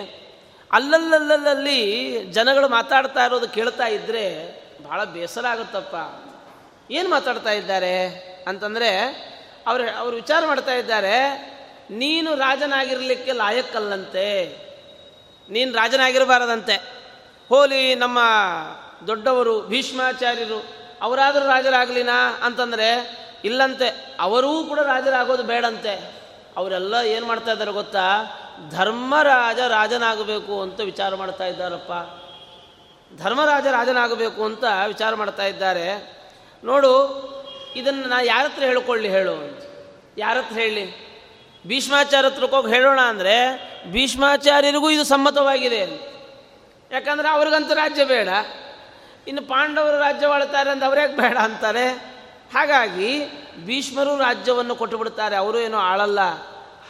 ಅಲ್ಲಲ್ಲಲ್ಲಲ್ಲಿ ಜನಗಳು ಮಾತಾಡ್ತಾ ಇರೋದು ಕೇಳ್ತಾ ಇದ್ದರೆ ಭಾಳ ಬೇಸರ ಆಗುತ್ತಪ್ಪ. ಏನು ಮಾತಾಡ್ತಾ ಇದ್ದಾರೆ ಅಂತಂದರೆ, ಅವರು ಅವರು ವಿಚಾರ ಮಾಡ್ತಾ ಇದ್ದಾರೆ, ನೀನು ರಾಜನಾಗಿರಲಿಕ್ಕೆ ಲಾಯಕ್ಕಲ್ಲಂತೆ. ನೀನು ರಾಜನಾಗಿರಬಾರದಂತೆ. ಹೋಲಿ ನಮ್ಮ ದೊಡ್ಡವರು ಭೀಷ್ಮಾಚಾರ್ಯರು ಅವರಾದರೂ ರಾಜರಾಗಲಿನ ಅಂತಂದರೆ, ಇಲ್ಲಂತೆ, ಅವರೂ ಕೂಡ ರಾಜರಾಗೋದು ಬೇಡಂತೆ. ಅವರೆಲ್ಲ ಏನು ಮಾಡ್ತಾ ಇದ್ದಾರೆ ಗೊತ್ತಾ? ಧರ್ಮರಾಜ ರಾಜನಾಗಬೇಕು ಅಂತ ವಿಚಾರ ಮಾಡ್ತಾ ಇದ್ದಾರಪ್ಪ. ಧರ್ಮರಾಜ ರಾಜನಾಗಬೇಕು ಅಂತ ವಿಚಾರ ಮಾಡ್ತಾ ಇದ್ದಾರೆ. ನೋಡು, ಇದನ್ನು ನಾ ಯಾರ ಹತ್ರ ಹೇಳ್ಕೊಳ್ಳಿ ಹೇಳು ಅಂತ. ಯಾರ ಹತ್ರ ಹೇಳಿ ಭೀಷ್ಮಾಚಾರ್ಯ ಹೇಳೋಣ ಅಂದರೆ, ಭೀಷ್ಮಾಚಾರ್ಯರಿಗೂ ಇದು ಸಮ್ಮತವಾಗಿದೆ ಯಾಕಂದರೆ ಅವ್ರಿಗಂತೂ ರಾಜ್ಯ ಬೇಡ. ಇನ್ನು ಪಾಂಡವರು ರಾಜ್ಯವಾಳ್ತಾರೆ ಅಂತ ಅವ್ರ್ಯಾಕೆ ಬೇಡ ಅಂತಾರೆ? ಹಾಗಾಗಿ ಭೀಷ್ಮರು ರಾಜ್ಯವನ್ನು ಕೊಟ್ಟು ಬಿಡ್ತಾರೆ ಅವರು ಏನೋ ಆಳಲ್ಲ.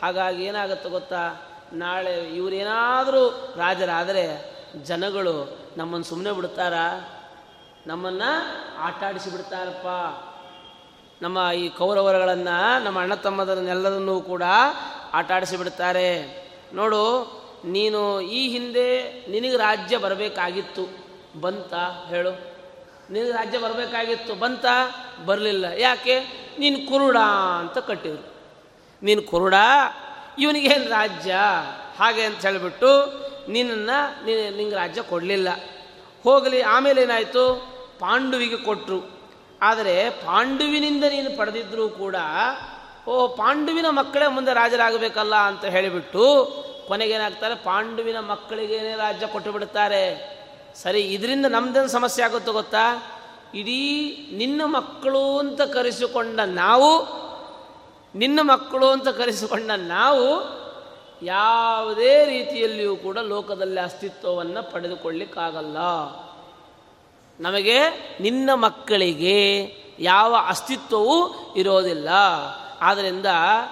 ಹಾಗಾಗಿ ಏನಾಗುತ್ತೆ ಗೊತ್ತಾ? ನಾಳೆ ಇವರೇನಾದರೂ ರಾಜರಾದರೆ ಜನಗಳು ನಮ್ಮನ್ನು ಸುಮ್ಮನೆ ಬಿಡ್ತಾರಾ? ನಮ್ಮನ್ನು ಆಟಾಡಿಸಿ ಬಿಡ್ತಾರಪ್ಪ ನಮ್ಮ ಈ ಕೌರವರಗಳನ್ನು, ನಮ್ಮ ಅಣ್ಣ ತಮ್ಮದನ್ನೆಲ್ಲದನ್ನೂ ಕೂಡ ಆಟಾಡಿಸಿ ಬಿಡ್ತಾರೆ ನೋಡು, ನೀನು ಈ ಹಿಂದೆ ನಿನಗೆ ರಾಜ್ಯ ಬರಬೇಕಾಗಿತ್ತು. ಬಂತ ಹೇಳು. ನಿನ್ನ ರಾಜ್ಯ ಬರಬೇಕಾಗಿತ್ತು, ಬಂತ? ಬರಲಿಲ್ಲ. ಯಾಕೆ? ನೀನು ಕುರುಡ ಅಂತ ಕಟ್ಟಿದ್ರು. ನೀನು ಕುರುಡ? ಇವನಿಗೇನು ರಾಜ್ಯ? ಹಾಗೆ ಅಂತ ಹೇಳಿಬಿಟ್ಟು ನಿನ್ನನ್ನು ನಿಂಗೆ ರಾಜ್ಯ ಕೊಡಲಿಲ್ಲ. ಹೋಗಲಿ, ಆಮೇಲೆ ಏನಾಯಿತು? ಪಾಂಡುವಿಗೆ ಕೊಟ್ಟರು ಆದರೆ ಪಾಂಡುವಿನಿಂದ ನೀನು ಪಡೆದಿದ್ದರೂ ಕೂಡ, ಓ, ಪಾಂಡುವಿನ ಮಕ್ಕಳೇ ಮುಂದೆ ರಾಜರಾಗಬೇಕಲ್ಲ ಅಂತ ಹೇಳಿಬಿಟ್ಟು ಕೊನೆಗೇನಾಗ್ತಾರೆ? ಪಾಂಡುವಿನ ಮಕ್ಕಳಿಗೇನೆ ರಾಜ್ಯ ಕೊಟ್ಟು ಬಿಡುತ್ತಾರೆ ಸರಿ, ಇದರಿಂದ ನಮ್ದೇನು ಸಮಸ್ಯೆ ಆಗುತ್ತೋ ಗೊತ್ತಾ? ಇಡೀ ನಿನ್ನ ಮಕ್ಕಳು ಅಂತ ಕರೆಸಿಕೊಂಡ ನಾವು, ನಿನ್ನ ಮಕ್ಕಳು ಅಂತ ಕರೆಸಿಕೊಂಡ ನಾವು ಯಾವುದೇ ರೀತಿಯಲ್ಲಿಯೂ ಕೂಡ ಲೋಕದಲ್ಲಿ ಅಸ್ತಿತ್ವವನ್ನು ಪಡೆದುಕೊಳ್ಳಿಕ್ಕಾಗಲ್ಲ. ನಮಗೆ ನಿನ್ನ ಮಕ್ಕಳಿಗೆ ಯಾವ ಅಸ್ತಿತ್ವವೂ ಇರೋದಿಲ್ಲ. ಆದ್ದರಿಂದ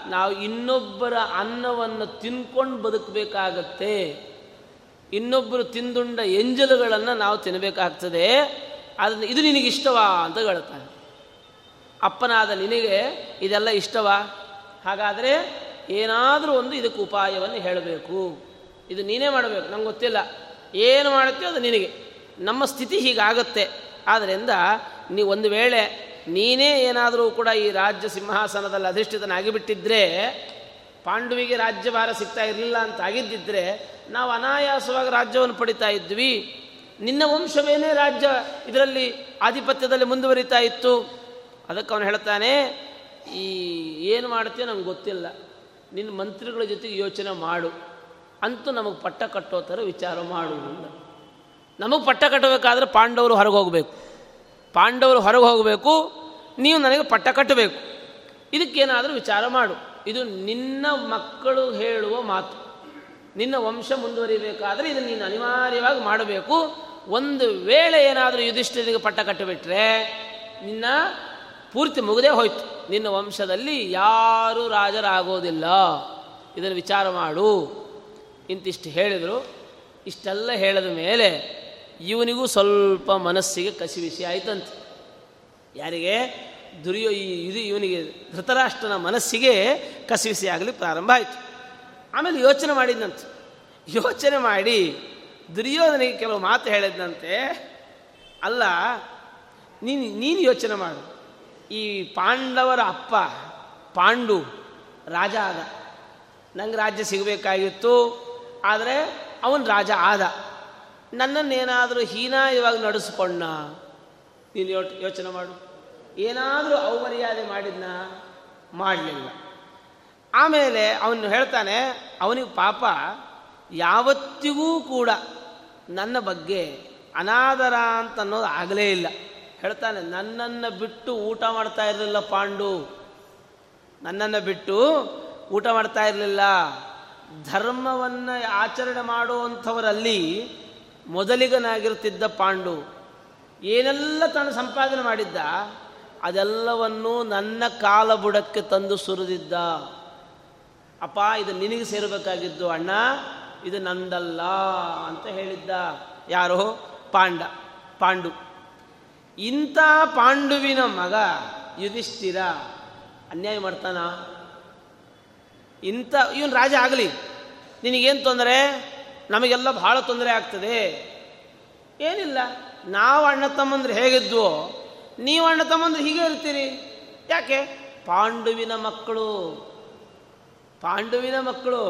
ನಾವು ಇನ್ನೊಬ್ಬರ ಅನ್ನವನ್ನು ತಿನ್ಕೊಂಡು ಬದುಕಬೇಕಾಗತ್ತೆ. ಇನ್ನೊಬ್ಬರು ತಿಂದುಂಡ ಎಂಜಲುಗಳನ್ನು ನಾವು ತಿನ್ನಬೇಕಾಗ್ತದೆ ಅದನ್ನು ಇದು ನಿನಗಿಷ್ಟವಾ ಅಂತ ಹೇಳ್ತಾನೆ ಅಪ್ಪನಾದ ನಿನಗೆ ಇದೆಲ್ಲ ಇಷ್ಟವಾ? ಹಾಗಾದರೆ ಏನಾದರೂ ಒಂದು ಇದಕ್ಕೆ ಉಪಾಯವನ್ನು ಹೇಳಬೇಕು. ಇದು ನೀನೇ ಮಾಡಬೇಕು. ನಂಗೆ ಗೊತ್ತಿಲ್ಲ. ಏನು ಮಾಡುತ್ತೆ ಅದು ನಿನಗೆ. ನಮ್ಮ ಸ್ಥಿತಿ ಹೀಗಾಗತ್ತೆ. ಆದ್ದರಿಂದ ನೀ ಒಂದು ವೇಳೆ ನೀನೇ ಏನಾದರೂ ಕೂಡ ಈ ರಾಜ್ಯ ಸಿಂಹಾಸನದಲ್ಲಿ ಅಧಿಷ್ಠಿತನಾಗಿಬಿಟ್ಟಿದ್ರೆ, ಪಾಂಡುವಿಗೆ ರಾಜ್ಯಭಾರ ಸಿಗ್ತಾ ಇರಲಿಲ್ಲ ಅಂತ ಆಗಿದ್ದಿದ್ರೆ ನಾವು ಅನಾಯಾಸವಾಗಿ ರಾಜ್ಯವನ್ನು ಪಡಿತಾ ಇದ್ವಿ. ನಿನ್ನ ವಂಶವೇನೇ ರಾಜ್ಯ ಇದರಲ್ಲಿ ಆಧಿಪತ್ಯದಲ್ಲಿ ಮುಂದುವರಿತಾ ಇತ್ತು. ಅದಕ್ಕೆ ಅವನು ಹೇಳ್ತಾನೆ, ಈ ಏನು ಮಾಡ್ತೀಯ ನಮ್ಗೆ ಗೊತ್ತಿಲ್ಲ. ನಿನ್ನ ಮಂತ್ರಿಗಳ ಜೊತೆಗೆ ಯೋಚನೆ ಮಾಡು. ಅಂತೂ ನಮಗೆ ಪಟ್ಟ ಕಟ್ಟೋ ಥರ ವಿಚಾರ ಮಾಡು ನಮಗೆ ಪಟ್ಟ ಕಟ್ಟಬೇಕಾದ್ರೆ ಪಾಂಡವರು ಹೊರಗೆ ಹೋಗಬೇಕು. ಪಾಂಡವರು ಹೊರಗೆ ಹೋಗಬೇಕು, ನೀವು ನನಗೆ ಪಟ್ಟ ಕಟ್ಟಬೇಕು. ಇದಕ್ಕೇನಾದರೂ ವಿಚಾರ ಮಾಡು. ಇದು ನಿನ್ನ ಮಕ್ಕಳು ಹೇಳುವ ಮಾತು. ನಿನ್ನ ವಂಶ ಮುಂದುವರಿಬೇಕಾದ್ರೆ ಇದನ್ನು ನೀನು ಅನಿವಾರ್ಯವಾಗಿ ಮಾಡಬೇಕು. ಒಂದು ವೇಳೆ ಏನಾದರೂ ಯುಧಿಷ್ಠಿರಿಗೆ ಪಟ್ಟ ಕಟ್ಟಿಬಿಟ್ರೆ, ನಿನ್ನ ಪೂರ್ತಿ ಮುಗದೇ ಹೋಯ್ತು. ನಿನ್ನ ವಂಶದಲ್ಲಿ ಯಾರೂ ರಾಜರಾಗೋದಿಲ್ಲ. ಇದನ್ನು ವಿಚಾರ ಮಾಡು. ಇಂತಿಷ್ಟು ಹೇಳಿದರು. ಇಷ್ಟೆಲ್ಲ ಹೇಳಿದ ಮೇಲೆ ಇವನಿಗೂ ಸ್ವಲ್ಪ ಮನಸ್ಸಿಗೆ ಕಸಿವಿಸಿ ಆಯ್ತಂತೆ. ಯಾರಿಗೆ? ದುರ್ಯೋ ಇದು ಇವನಿಗೆ ಧೃತರಾಷ್ಟ್ರನ ಮನಸ್ಸಿಗೆ ಕಸಿವಿಸಿ ಆಗಲಿ ಪ್ರಾರಂಭ ಆಯಿತು. ಆಮೇಲೆ ಯೋಚನೆ ಮಾಡಿದ್ನಂತೆ. ಯೋಚನೆ ಮಾಡಿ ದುರ್ಯೋಧನಿಗೆ ಕೆಲವು ಮಾತು ಹೇಳಿದ್ನಂತೆ. ಅಲ್ಲ, ನೀನು ನೀನು ಯೋಚನೆ ಮಾಡು. ಈ ಪಾಂಡವರ ಅಪ್ಪ, ಪಾಂಡು, ರಾಜ ಆದ. ನಂಗೆ ರಾಜ್ಯ ಸಿಗಬೇಕಾಗಿತ್ತು, ಆದರೆ ಅವನು ರಾಜ ಆದ. ನನ್ನನ್ನೇನಾದರೂ ಹೀನಾಯವಾಗಿ ನಡೆಸ್ಕೊಂಡ. ನೀನು ಯೋಚನೆ ಮಾಡು. ಏನಾದರೂ ಅವಮರ್ಯಾದೆ ಮಾಡಿದ್ನ? ಮಾಡಲಿಲ್ಲ. ಆಮೇಲೆ ಅವನು ಹೇಳ್ತಾನೆ, ಅವನಿಗೆ ಪಾಪ, ಯಾವತ್ತಿಗೂ ಕೂಡ ನನ್ನ ಬಗ್ಗೆ ಅನಾದರ ಅಂತ ಅನ್ನೋದು ಆಗಲೇ ಇಲ್ಲ. ಹೇಳ್ತಾನೆ, ನನ್ನನ್ನು ಬಿಟ್ಟು ಊಟ ಮಾಡ್ತಾ ಇರಲಿಲ್ಲ ಪಾಂಡು. ನನ್ನನ್ನು ಬಿಟ್ಟು ಊಟ ಮಾಡ್ತಾ ಇರಲಿಲ್ಲ. ಧರ್ಮವನ್ನು ಆಚರಣೆ ಮಾಡುವಂಥವರಲ್ಲಿ ಮೊದಲಿಗನಾಗಿರುತ್ತಿದ್ದ ಪಾಂಡು. ಏನೆಲ್ಲ ತಾನು ಸಂಪಾದನೆ ಮಾಡಿದ್ದ, ಅದೆಲ್ಲವನ್ನು ನನ್ನ ಕಾಲ ಬುಡಕ್ಕೆ ತಂದು ಸುರಿದಿದ್ದ. ಅಪ್ಪ, ಇದು ನಿನಗೆ ಸೇರಬೇಕಾಗಿದ್ದು ಅಣ್ಣ, ಇದು ನಂದಲ್ಲ ಅಂತ ಹೇಳಿದ್ದ ಯಾರು? ಪಾಂಡ, ಪಾಂಡು. ಇಂಥ ಪಾಂಡುವಿನ ಮಗ ಯುಧಿಷ್ಠಿರ ಅನ್ಯಾಯ ಮಾಡ್ತಾನ? ಇಂಥ, ಇವನು ರಾಜ ಆಗಲಿ. ನಿನಗೇನು ತೊಂದರೆ? ನಮಗೆಲ್ಲ ಭಾಳ ತೊಂದರೆ ಆಗ್ತದೆ. ಏನಿಲ್ಲ, ನಾವು ಅಣ್ಣ ತಮ್ಮಂದ್ರೆ ಹೇಗಿದ್ವೋ, ನೀವು ಅಣ್ಣ ತಮ್ಮಂದ್ರೆ ಹೀಗೆ ಇರ್ತೀರಿ. ಯಾಕೆ? ಪಾಂಡುವಿನ ಮಕ್ಕಳು ಪಾಂಡುವಿನ ಮಕ್ಕಳು,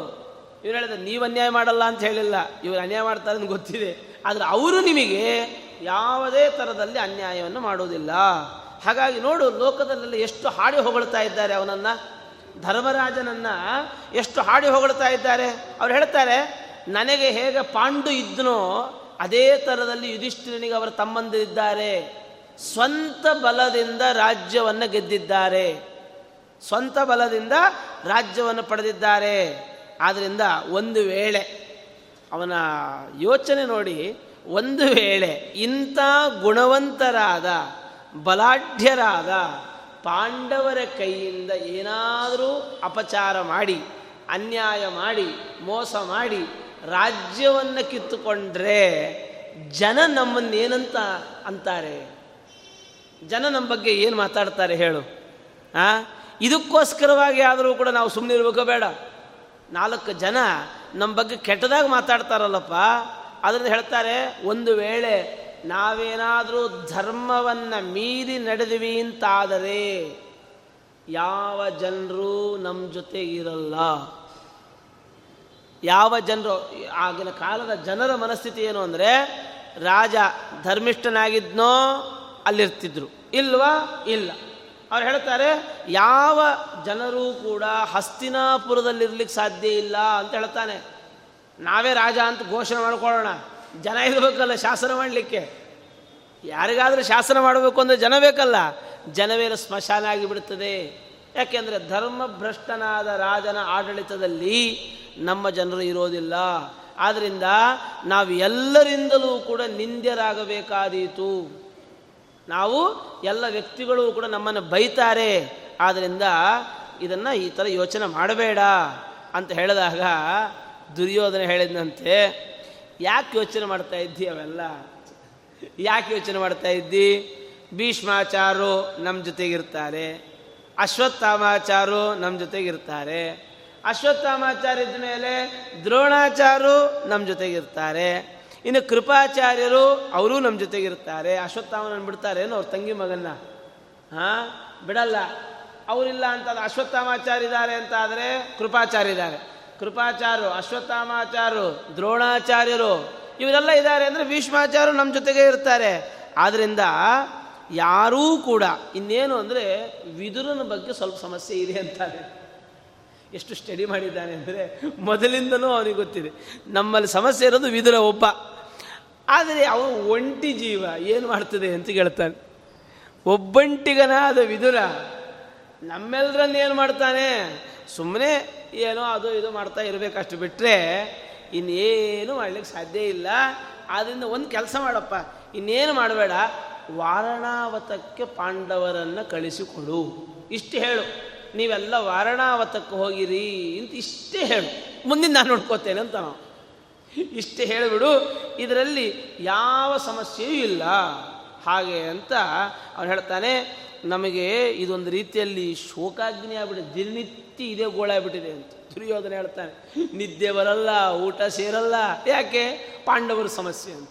ಇವ್ರು ಹೇಳಿದ್ರೆ, ನೀವು ಅನ್ಯಾಯ ಮಾಡಲ್ಲ ಅಂತ ಹೇಳಿಲ್ಲ. ಇವರು ಅನ್ಯಾಯ ಮಾಡ್ತಾರೆ ಅಂತ ಗೊತ್ತಿದೆ. ಆದರೆ ಅವರು ನಿಮಗೆ ಯಾವುದೇ ಥರದಲ್ಲಿ ಅನ್ಯಾಯವನ್ನು ಮಾಡುವುದಿಲ್ಲ. ಹಾಗಾಗಿ ನೋಡು, ಲೋಕದಲ್ಲೆಲ್ಲ ಎಷ್ಟು ಹಾಡಿ ಹೊಗಳ್ತಾ ಇದ್ದಾರೆ ಅವನನ್ನು. ಧರ್ಮರಾಜನನ್ನು ಎಷ್ಟು ಹಾಡಿ ಹೊಗಳ್ತಾ ಇದ್ದಾರೆ. ಅವ್ರು ಹೇಳ್ತಾರೆ, ನನಗೆ ಹೇಗೆ ಪಾಂಡು ಇದ್ನೋ, ಅದೇ ಥರದಲ್ಲಿ ಯುಧಿಷ್ಠಿರನಿಗೆ ಅವರ ತಮ್ಮಂದಿರಿದ್ದಾರೆ. ಸ್ವಂತ ಬಲದಿಂದ ರಾಜ್ಯವನ್ನು ಗೆದ್ದಿದ್ದಾರೆ. ಸ್ವಂತ ಬಲದಿಂದ ರಾಜ್ಯವನ್ನು ಪಡೆದಿದ್ದಾರೆ. ಆದ್ದರಿಂದ ಒಂದು ವೇಳೆ ಅವನ ಯೋಚನೆ ನೋಡಿ, ಒಂದು ವೇಳೆ ಇಂಥ ಗುಣವಂತರಾದ, ಬಲಾಢ್ಯರಾದ ಪಾಂಡವರ ಕೈಯಿಂದ ಏನಾದರೂ ಅಪಚಾರ ಮಾಡಿ, ಅನ್ಯಾಯ ಮಾಡಿ, ಮೋಸ ಮಾಡಿ ರಾಜ್ಯವನ್ನು ಕಿತ್ತುಕೊಂಡ್ರೆ ಜನ ನಮ್ಮನ್ನೇನಂತ ಅಂತಾರೆ? ಜನ ನಮ್ಮ ಬಗ್ಗೆ ಏನು ಮಾತಾಡ್ತಾರೆ ಹೇಳು? ಆ? ಇದಕ್ಕೋಸ್ಕರವಾಗಿ ಆದರೂ ಕೂಡ ನಾವು ಸುಮ್ಮನೆ ಇರಬೇಕು, ಬೇಡ. ನಾಲ್ಕು ಜನ ನಮ್ಮ ಬಗ್ಗೆ ಕೆಟ್ಟದಾಗ ಮಾತಾಡ್ತಾರಲ್ಲಪ್ಪ. ಅದರಿಂದ ಹೇಳ್ತಾರೆ, ಒಂದು ವೇಳೆ ನಾವೇನಾದರೂ ಧರ್ಮವನ್ನು ಮೀರಿ ನಡೆದ್ವಿ ಅಂತಾದರೆ ಯಾವ ಜನರು ನಮ್ಮ ಜೊತೆ ಇರಲ್ಲ. ಯಾವ ಜನರು, ಆಗಿನ ಕಾಲದ ಜನರ ಮನಸ್ಥಿತಿ ಏನು ಅಂದರೆ, ರಾಜ ಧರ್ಮಿಷ್ಠನಾಗಿದ್ನೋ ಅಲ್ಲಿರ್ತಿದ್ರು. ಇಲ್ವಾ? ಇಲ್ಲ. ಅವ್ರು ಹೇಳ್ತಾರೆ, ಯಾವ ಜನರೂ ಕೂಡ ಹಸ್ತಿನಾಪುರದಲ್ಲಿರ್ಲಿಕ್ಕೆ ಸಾಧ್ಯ ಇಲ್ಲ ಅಂತ ಹೇಳ್ತಾನೆ. ನಾವೇ ರಾಜ ಅಂತ ಘೋಷಣೆ ಮಾಡ್ಕೊಳ್ಳೋಣ. ಜನ ಇರಬೇಕಲ್ಲ ಶಾಸನ ಮಾಡಲಿಕ್ಕೆ. ಯಾರಿಗಾದರೂ ಶಾಸನ ಮಾಡಬೇಕು ಅಂದರೆ ಜನ ಬೇಕಲ್ಲ. ಜನವೇ ಸ್ಮಶಾನ ಆಗಿಬಿಡುತ್ತದೆ ಯಾಕೆಂದರೆ ಧರ್ಮಭ್ರಷ್ಟನಾದ ರಾಜನ ಆಡಳಿತದಲ್ಲಿ ನಮ್ಮ ಜನರು ಇರೋದಿಲ್ಲ. ಆದ್ದರಿಂದ ನಾವು ಎಲ್ಲರಿಂದಲೂ ಕೂಡ ನಿಂದ್ಯರಾಗಬೇಕಾದೀತು. ನಾವು ಎಲ್ಲ ವ್ಯಕ್ತಿಗಳು ಕೂಡ ನಮ್ಮನ್ನು ಬೈತಾರೆ. ಆದ್ದರಿಂದ ಇದನ್ನು ಈ ಥರ ಯೋಚನೆ ಮಾಡಬೇಡ ಅಂತ ಹೇಳಿದಾಗ ದುರ್ಯೋಧನ ಹೇಳಿದಂತೆ, ಯಾಕೆ ಯೋಚನೆ ಮಾಡ್ತಾ ಇದ್ದಿ ಅವೆಲ್ಲ? ಯಾಕೆ ಯೋಚನೆ ಮಾಡ್ತಾ ಇದ್ದಿ? ಭೀಷ್ಮಾಚಾರು ನಮ್ಮ ಜೊತೆಗಿರ್ತಾರೆ ಅಶ್ವತ್ಥಾಮಾಚಾರು ನಮ್ಮ ಜೊತೆಗಿರ್ತಾರೆ ಅಶ್ವತ್ಥಾಮಾಚಾರ ಇದ್ದ ಮೇಲೆ ದ್ರೋಣಾಚಾರು ನಮ್ಮ ಜೊತೆಗಿರ್ತಾರೆ ಇನ್ನು ಕೃಪಾಚಾರ್ಯರು ಅವರೂ ನಮ್ಮ ಜೊತೆಗಿರ್ತಾರೆ ಅಶ್ವತ್ಥಾಮನ ಬಿಡ್ತಾರೆ ಅವ್ರ ತಂಗಿ ಮಗನ್ನ? ಹಾಂ? ಬಿಡಲ್ಲ. ಅವರಿಲ್ಲ ಅಂತ ಅಶ್ವತ್ಥಾಮಾಚಾರ್ಯ ಇದ್ದಾರೆ ಅಂತ ಆದರೆ ಕೃಪಾಚಾರ್ಯ ಇದ್ದಾರೆ. ಕೃಪಾಚಾರ್ಯರು, ಅಶ್ವತ್ಥಾಮಾಚಾರ್ಯರು, ದ್ರೋಣಾಚಾರ್ಯರು, ಇವರೆಲ್ಲ ಇದ್ದಾರೆ ಅಂದರೆ ಭೀಷ್ಮಾಚಾರ್ಯರು ನಮ್ಮ ಜೊತೆಗೆ ಇರ್ತಾರೆ. ಆದ್ದರಿಂದ ಯಾರೂ ಕೂಡ, ಇನ್ನೇನು ಅಂದರೆ ವಿದುರನ ಬಗ್ಗೆ ಸ್ವಲ್ಪ ಸಮಸ್ಯೆ ಇದೆ ಅಂತಾರೆ. ಎಷ್ಟು ಸ್ಟಡಿ ಮಾಡಿದ್ದಾನೆ ಅಂದರೆ ಮೊದಲಿಂದನೂ ಅವನಿಗೆ ಗೊತ್ತಿದೆ. ನಮ್ಮಲ್ಲಿ ಸಮಸ್ಯೆ ಇರೋದು ವಿದುರ ಒಬ್ಬ. ಆದರೆ ಅವನು ಒಂಟಿ ಜೀವ, ಏನು ಮಾಡ್ತದೆ ಅಂತ ಕೇಳ್ತಾನೆ. ಒಬ್ಬಂಟಿಗನಾದ ವಿದುರ ನಮ್ಮೆಲ್ಲರನ್ನೇನು ಮಾಡ್ತಾನೆ? ಸುಮ್ಮನೆ ಏನೋ ಅದು ಇದು ಮಾಡ್ತಾ ಇರಬೇಕಷ್ಟು ಬಿಟ್ಟರೆ ಇನ್ನೇನು ಮಾಡಲಿಕ್ಕೆ ಸಾಧ್ಯ ಇಲ್ಲ. ಆದ್ದರಿಂದ ಒಂದು ಕೆಲಸ ಮಾಡಪ್ಪ. ಇನ್ನೇನು ಮಾಡಬೇಡ? ವಾರಣಾವತಕ್ಕೆ ಪಾಂಡವರನ್ನು ಕಳಿಸಿಕೊಡು. ಇಷ್ಟು ಹೇಳು. ನೀವೆಲ್ಲ ವಾರಣಾವತಕ್ಕೆ ಹೋಗಿರಿ ಅಂತ ಇಷ್ಟೇ ಹೇಳು. ಮುಂದಿನ ನಾನು ನೋಡ್ಕೋತೇನೆ ಅಂತ ಇಷ್ಟೇ ಹೇಳಿಬಿಡು, ಇದರಲ್ಲಿ ಯಾವ ಸಮಸ್ಯೆಯೂ ಇಲ್ಲ. ಹಾಗೆ ಅಂತ ಅವನು ಹೇಳ್ತಾನೆ, ನಮಗೆ ಇದೊಂದು ರೀತಿಯಲ್ಲಿ ಶೋಕಾಗ್ನಿ ಆಗ್ಬಿಟ್ಟಿದೆ, ದಿನನಿತ್ಯ ಇದೇ ಗೋಳಾಗ್ಬಿಟ್ಟಿದೆ ಅಂತ ದುರ್ಯೋಧನ ಹೇಳ್ತಾನೆ. ನಿದ್ದೆ ಬರಲ್ಲ, ಊಟ ಸೇರಲ್ಲ, ಯಾಕೆ? ಪಾಂಡವರ ಸಮಸ್ಯೆ ಅಂತ.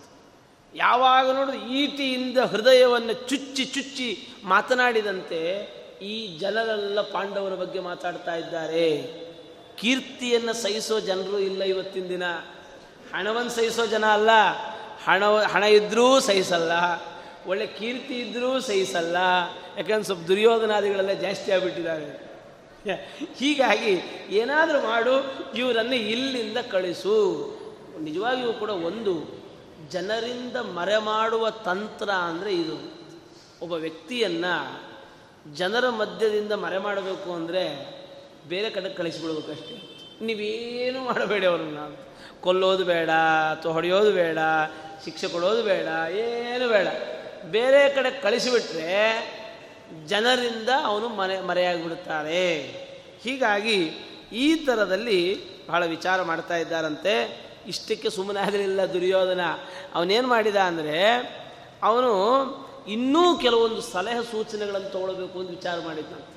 ಯಾವಾಗ ನೋಡಿದ್ರೆ ಈಟಿಯಿಂದ ಹೃದಯವನ್ನು ಚುಚ್ಚಿ ಚುಚ್ಚಿ ಮಾತನಾಡಿದಂತೆ ಈ ಜನರೆಲ್ಲ ಪಾಂಡವರ ಬಗ್ಗೆ ಮಾತಾಡ್ತಾ ಇದ್ದಾರೆ. ಕೀರ್ತಿಯನ್ನು ಸಹಿಸೋ ಜನರು ಇಲ್ಲ ಇವತ್ತಿನ ದಿನ. ಹಣವನ್ನು ಸಹಿಸೋ ಜನ ಅಲ್ಲ. ಹಣ ಹಣ ಇದ್ದರೂ ಸಹಿಸಲ್ಲ. ಒಳ್ಳೆ ಕೀರ್ತಿ ಇದ್ದರೂ ಸಹಿಸಲ್ಲ. ಯಾಕಂದ್ರೆ ಸ್ವಲ್ಪ ದುರ್ಯೋಧನಾದಿಗಳೆಲ್ಲ ಜಾಸ್ತಿ ಆಗಿಬಿಟ್ಟಿದ್ದಾರೆ. ಹೀಗಾಗಿ ಏನಾದರೂ ಮಾಡು, ಇವರನ್ನು ಇಲ್ಲಿಂದ ಕಳಿಸು. ನಿಜವಾಗಿಯೂ ಕೂಡ ಒಂದು ಜನರಿಂದ ಮರೆ ಮಾಡುವ ತಂತ್ರ ಅಂದರೆ ಇದು. ಒಬ್ಬ ವ್ಯಕ್ತಿಯನ್ನು ಜನರ ಮಧ್ಯದಿಂದ ಮರೆ ಮಾಡಬೇಕು ಅಂದರೆ ಬೇರೆ ಕಡೆ ಕಳಿಸಿಬಿಡ್ಬೇಕಷ್ಟೇ. ನೀವೇನು ಮಾಡಬೇಡಿ ಅವ್ರನ್ನ. ಕೊಲ್ಲೋದು ಬೇಡ, ಅಥವಾ ಹೊಡೆಯೋದು ಬೇಡ, ಶಿಕ್ಷೆ ಕೊಡೋದು ಬೇಡ, ಏನು ಬೇಡ. ಬೇರೆ ಕಡೆ ಕಳಿಸಿಬಿಟ್ರೆ ಜನರಿಂದ ಅವನು ಮನೆ, ಮರೆಯಾಗಿಬಿಡುತ್ತಾನೆ. ಹೀಗಾಗಿ ಈ ಥರದಲ್ಲಿ ಬಹಳ ವಿಚಾರ ಮಾಡ್ತಾ ಇದ್ದಾರಂತೆ. ಇಷ್ಟಕ್ಕೆ ಸುಮ್ಮನೆ ಆಗಲಿಲ್ಲ ದುರ್ಯೋಧನ. ಅವನೇನು ಮಾಡಿದ ಅಂದರೆ, ಅವನು ಇನ್ನೂ ಕೆಲವೊಂದು ಸಲಹೆ ಸೂಚನೆಗಳನ್ನು ತಗೊಳ್ಬೇಕು ಅಂತ ವಿಚಾರ ಮಾಡಿದ್ದಂತೆ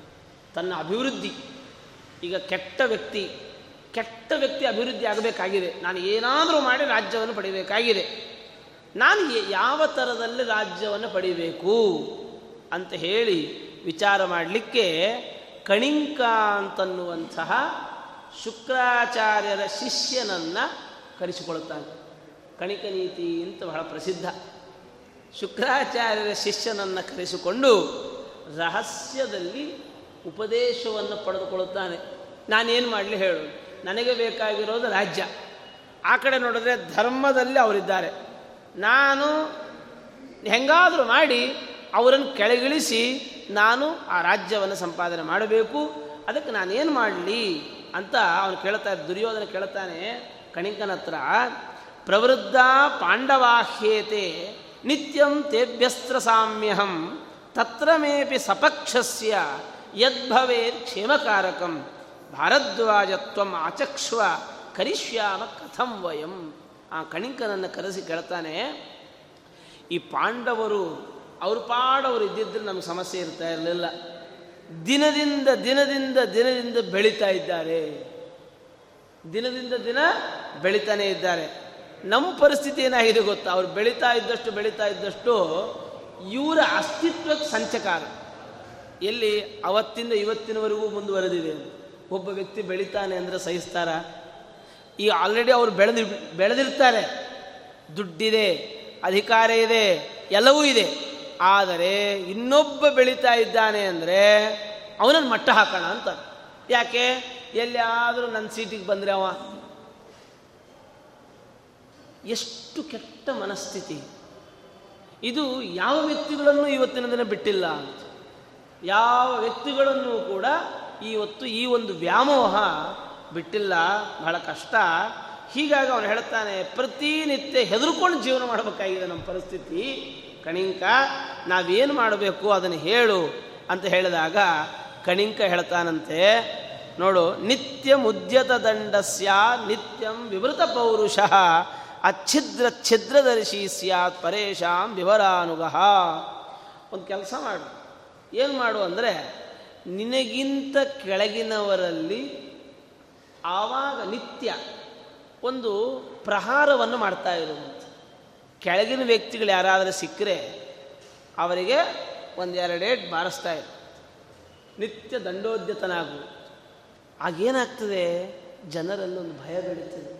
ತನ್ನ ಅಭಿವೃದ್ಧಿ. ಈಗ ಕೆಟ್ಟ ವ್ಯಕ್ತಿ ಕೆಟ್ಟ ವ್ಯಕ್ತಿ ಅಭಿವೃದ್ಧಿ ಆಗಬೇಕಾಗಿದೆ. ನಾನು ಏನಾದರೂ ಮಾಡಿ ರಾಜ್ಯವನ್ನು ಪಡಿಬೇಕಾಗಿದೆ. ನಾನು ಯಾವ ಥರದಲ್ಲಿ ರಾಜ್ಯವನ್ನು ಪಡಿಬೇಕು ಅಂತ ಹೇಳಿ ವಿಚಾರ ಮಾಡಲಿಕ್ಕೆ ಕಣಿಂಕ ಅಂತನ್ನುವಂತಹ ಶುಕ್ರಾಚಾರ್ಯರ ಶಿಷ್ಯನನ್ನು ಕರೆಸಿಕೊಳ್ಳುತ್ತಾನೆ ಕಣಿಕ ನೀತಿ ಅಂತ ಬಹಳ ಪ್ರಸಿದ್ಧ. ಶುಕ್ರಾಚಾರ್ಯರ ಶಿಷ್ಯನನ್ನು ಕರೆಸಿಕೊಂಡು ರಹಸ್ಯದಲ್ಲಿ ಉಪದೇಶವನ್ನು ಪಡೆದುಕೊಳ್ಳುತ್ತಾನೆ. ನಾನೇನು ಮಾಡಲಿ ಹೇಳು. ನನಗೆ ಬೇಕಾಗಿರೋದು ರಾಜ್ಯ. ಆ ಕಡೆ ನೋಡಿದ್ರೆ ಧರ್ಮದಲ್ಲಿ ಅವರಿದ್ದಾರೆ. ನಾನು ಹೆಂಗಾದರೂ ಮಾಡಿ ಅವರನ್ನು ಕೆಳಗಿಳಿಸಿ ನಾನು ಆ ರಾಜ್ಯವನ್ನು ಸಂಪಾದನೆ ಮಾಡಬೇಕು. ಅದಕ್ಕೆ ನಾನೇನು ಮಾಡಲಿ ಅಂತ ಅವನು ಕೇಳ್ತಾ ದುರ್ಯೋಧನ ಕೇಳ್ತಾನೆ, ಕಣಿಕನ ಹತ್ರ, ಪ್ರವೃದ್ಧ ಪಾಂಡವಾಹ್ಯೇತೆ ನಿತ್ಯಂ ತೇಭ್ಯಸ್ತ್ರ ಸಾಮ್ಯಹಂ ತತ್ರ ಮೇಪಿ ಸಪಕ್ಷಸ್ಯ ಯದ್ಭವೇ ಕ್ಷೇಮಕಾರಕಂ. ಭಾರದ್ವಾಜತ್ವಂ ಆಚಕ್ಷ್ವ ಕರಿಷ್ಯಾಮ ಕಥಂ ವಯಂ. ಆ ಕಣಿಕನನ್ನು ಕರೆಸಿ ಕೇಳ್ತಾನೆ, ಈ ಪಾಂಡವರು, ಅವ್ರ ಪಾಡವರು ಇದ್ದಿದ್ರೆ ನಮ್ಗೆ ಸಮಸ್ಯೆ ಇರ್ತಾ ಇರಲಿಲ್ಲ. ದಿನದಿಂದ ದಿನದಿಂದ ದಿನದಿಂದ ಬೆಳೀತಾ ಇದ್ದಾರೆ. ದಿನದಿಂದ ದಿನ ಬೆಳೀತಾನೆ ಇದ್ದಾರೆ. ನಮ್ಮ ಪರಿಸ್ಥಿತಿ ಏನಾಗಿದೆ ಗೊತ್ತಾ? ಅವ್ರು ಬೆಳೀತಾ ಇದ್ದಷ್ಟು ಬೆಳೀತಾ ಇದ್ದಷ್ಟು ಇವರ ಅಸ್ತಿತ್ವಕ್ಕೆ ಸಂಚಕಾರ. ಎಲ್ಲಿ? ಅವತ್ತಿಂದ ಇವತ್ತಿನವರೆಗೂ ಮುಂದುವರೆದಿದೆ ಒಬ್ಬ ವ್ಯಕ್ತಿ ಬೆಳಿತಾನೆ ಅಂದರೆ ಸಹಿಸ್ತಾರ? ಈ ಆಲ್ರೆಡಿ ಅವರು ಬೆಳೆದಿ, ಬೆಳೆದಿರ್ತಾರೆ. ದುಡ್ಡಿದೆ, ಅಧಿಕಾರ ಇದೆ, ಎಲ್ಲವೂ ಇದೆ. ಆದರೆ ಇನ್ನೊಬ್ಬ ಬೆಳೀತಾ ಇದ್ದಾನೆ ಅಂದರೆ ಅವನನ್ನು ಮಟ್ಟ ಹಾಕೋಣ ಅಂತ. ಯಾಕೆ? ಎಲ್ಲಿಯಾದರೂ ನನ್ನ ಸೀಟಿಗೆ ಬಂದರೆ ಅವ. ಎಷ್ಟು ಕೆಟ್ಟ ಮನಸ್ಥಿತಿ. ಇದು ಯಾವ ವ್ಯಕ್ತಿಗಳನ್ನು ಇವತ್ತಿನ ದಿನ ಬಿಟ್ಟಿಲ್ಲ ಅಂತ. ಯಾವ ವ್ಯಕ್ತಿಗಳನ್ನು ಕೂಡ ಇವತ್ತು ಈ ಒಂದು ವ್ಯಾಮೋಹ ಬಿಟ್ಟಿಲ್ಲ, ಬಹಳ ಕಷ್ಟ. ಹೀಗಾಗಿ ಅವನು ಹೇಳ್ತಾನೆ, ಪ್ರತಿನಿತ್ಯ ಹೆದರ್ಕೊಂಡು ಜೀವನ ಮಾಡಬೇಕಾಗಿದೆ ನಮ್ಮ ಪರಿಸ್ಥಿತಿ. ಕಣಿಂಕ, ನಾವೇನು ಮಾಡಬೇಕು ಅದನ್ನು ಹೇಳು ಅಂತ ಹೇಳಿದಾಗ ಕಣಿಂಕ ಹೇಳ್ತಾನಂತೆ, ನೋಡು, ನಿತ್ಯ ಮುದ್ಯತ ದಂಡಸ್ಯ ನಿತ್ಯಂ ವಿವೃತ ಪೌರುಷ, ಅಚ್ಛಿದ್ರ ಛಿದ್ರದರ್ಶಿ ಸ್ಯಾತ್ ಪರೇಶಾಂ ವಿವರಾನುಗಹ ಒಂದು ಕೆಲಸ ಮಾಡು. ಏನು ಮಾಡು ಅಂದರೆ ನಿನಗಿಂತ ಕೆಳಗಿನವರಲ್ಲಿ ಆವಾಗ ನಿತ್ಯ ಒಂದು ಪ್ರಹಾರವನ್ನು ಮಾಡ್ತಾ ಇರುವಂಥ ಕೆಳಗಿನ ವ್ಯಕ್ತಿಗಳು ಯಾರಾದರೂ ಸಿಕ್ಕರೆ ಅವರಿಗೆ ಒಂದೆರಡೇಟ್ ಬಾರಿಸ್ತಾ ಇರು. ನಿತ್ಯ ದಂಡೋದ್ಯತನಾಗು. ಆಗೇನಾಗ್ತದೆ? ಜನರಲ್ಲಿ ಒಂದು ಭಯ ಬೆಳೀತದೆ.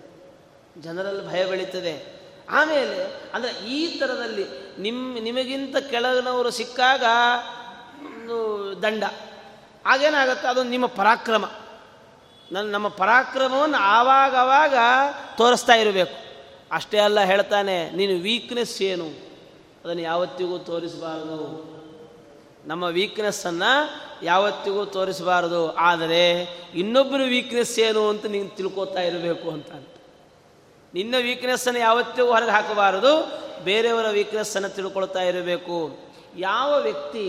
ಜನರಲ್ಲಿ ಭಯ ಬೆಳೀತದೆ. ಆಮೇಲೆ ಅಂದರೆ ಈ ಥರದಲ್ಲಿ ನಿಮ್ಮ ನಿಮಗಿಂತ ಕೆಳಗಿನವರು ಸಿಕ್ಕಾಗ ಒಂದು ದಂಡ. ಆಗೇನಾಗುತ್ತೆ? ಅದು ನಿಮ್ಮ ಪರಾಕ್ರಮ. ನನ್ನ ನಮ್ಮ ಪರಾಕ್ರಮವನ್ನು ಆವಾಗವಾಗ ತೋರಿಸ್ತಾ ಇರಬೇಕು. ಅಷ್ಟೇ ಅಲ್ಲ ಹೇಳ್ತಾನೆ, ನೀನು ವೀಕ್ನೆಸ್ ಏನು? ಅದನ್ನು ಯಾವತ್ತಿಗೂ ತೋರಿಸಬಾರದು. ನಮ್ಮ ವೀಕ್ನೆಸ್ಸನ್ನು ಯಾವತ್ತಿಗೂ ತೋರಿಸಬಾರದು. ಆದರೆ ಇನ್ನೊಬ್ಬರ ವೀಕ್ನೆಸ್ ಏನು ಅಂತ ನೀನು ತಿಳ್ಕೊತಾ ಇರಬೇಕು ಅಂತ ನಿನ್ನ ವೀಕ್ನೆಸ್ಸನ್ನು ಯಾವತ್ತಿಗೂ ಹೊರಗೆ ಹಾಕಬಾರದು. ಬೇರೆಯವರ ವೀಕ್ನೆಸ್ಸನ್ನು ತಿಳ್ಕೊಳ್ತಾ ಇರಬೇಕು. ಯಾವ ವ್ಯಕ್ತಿ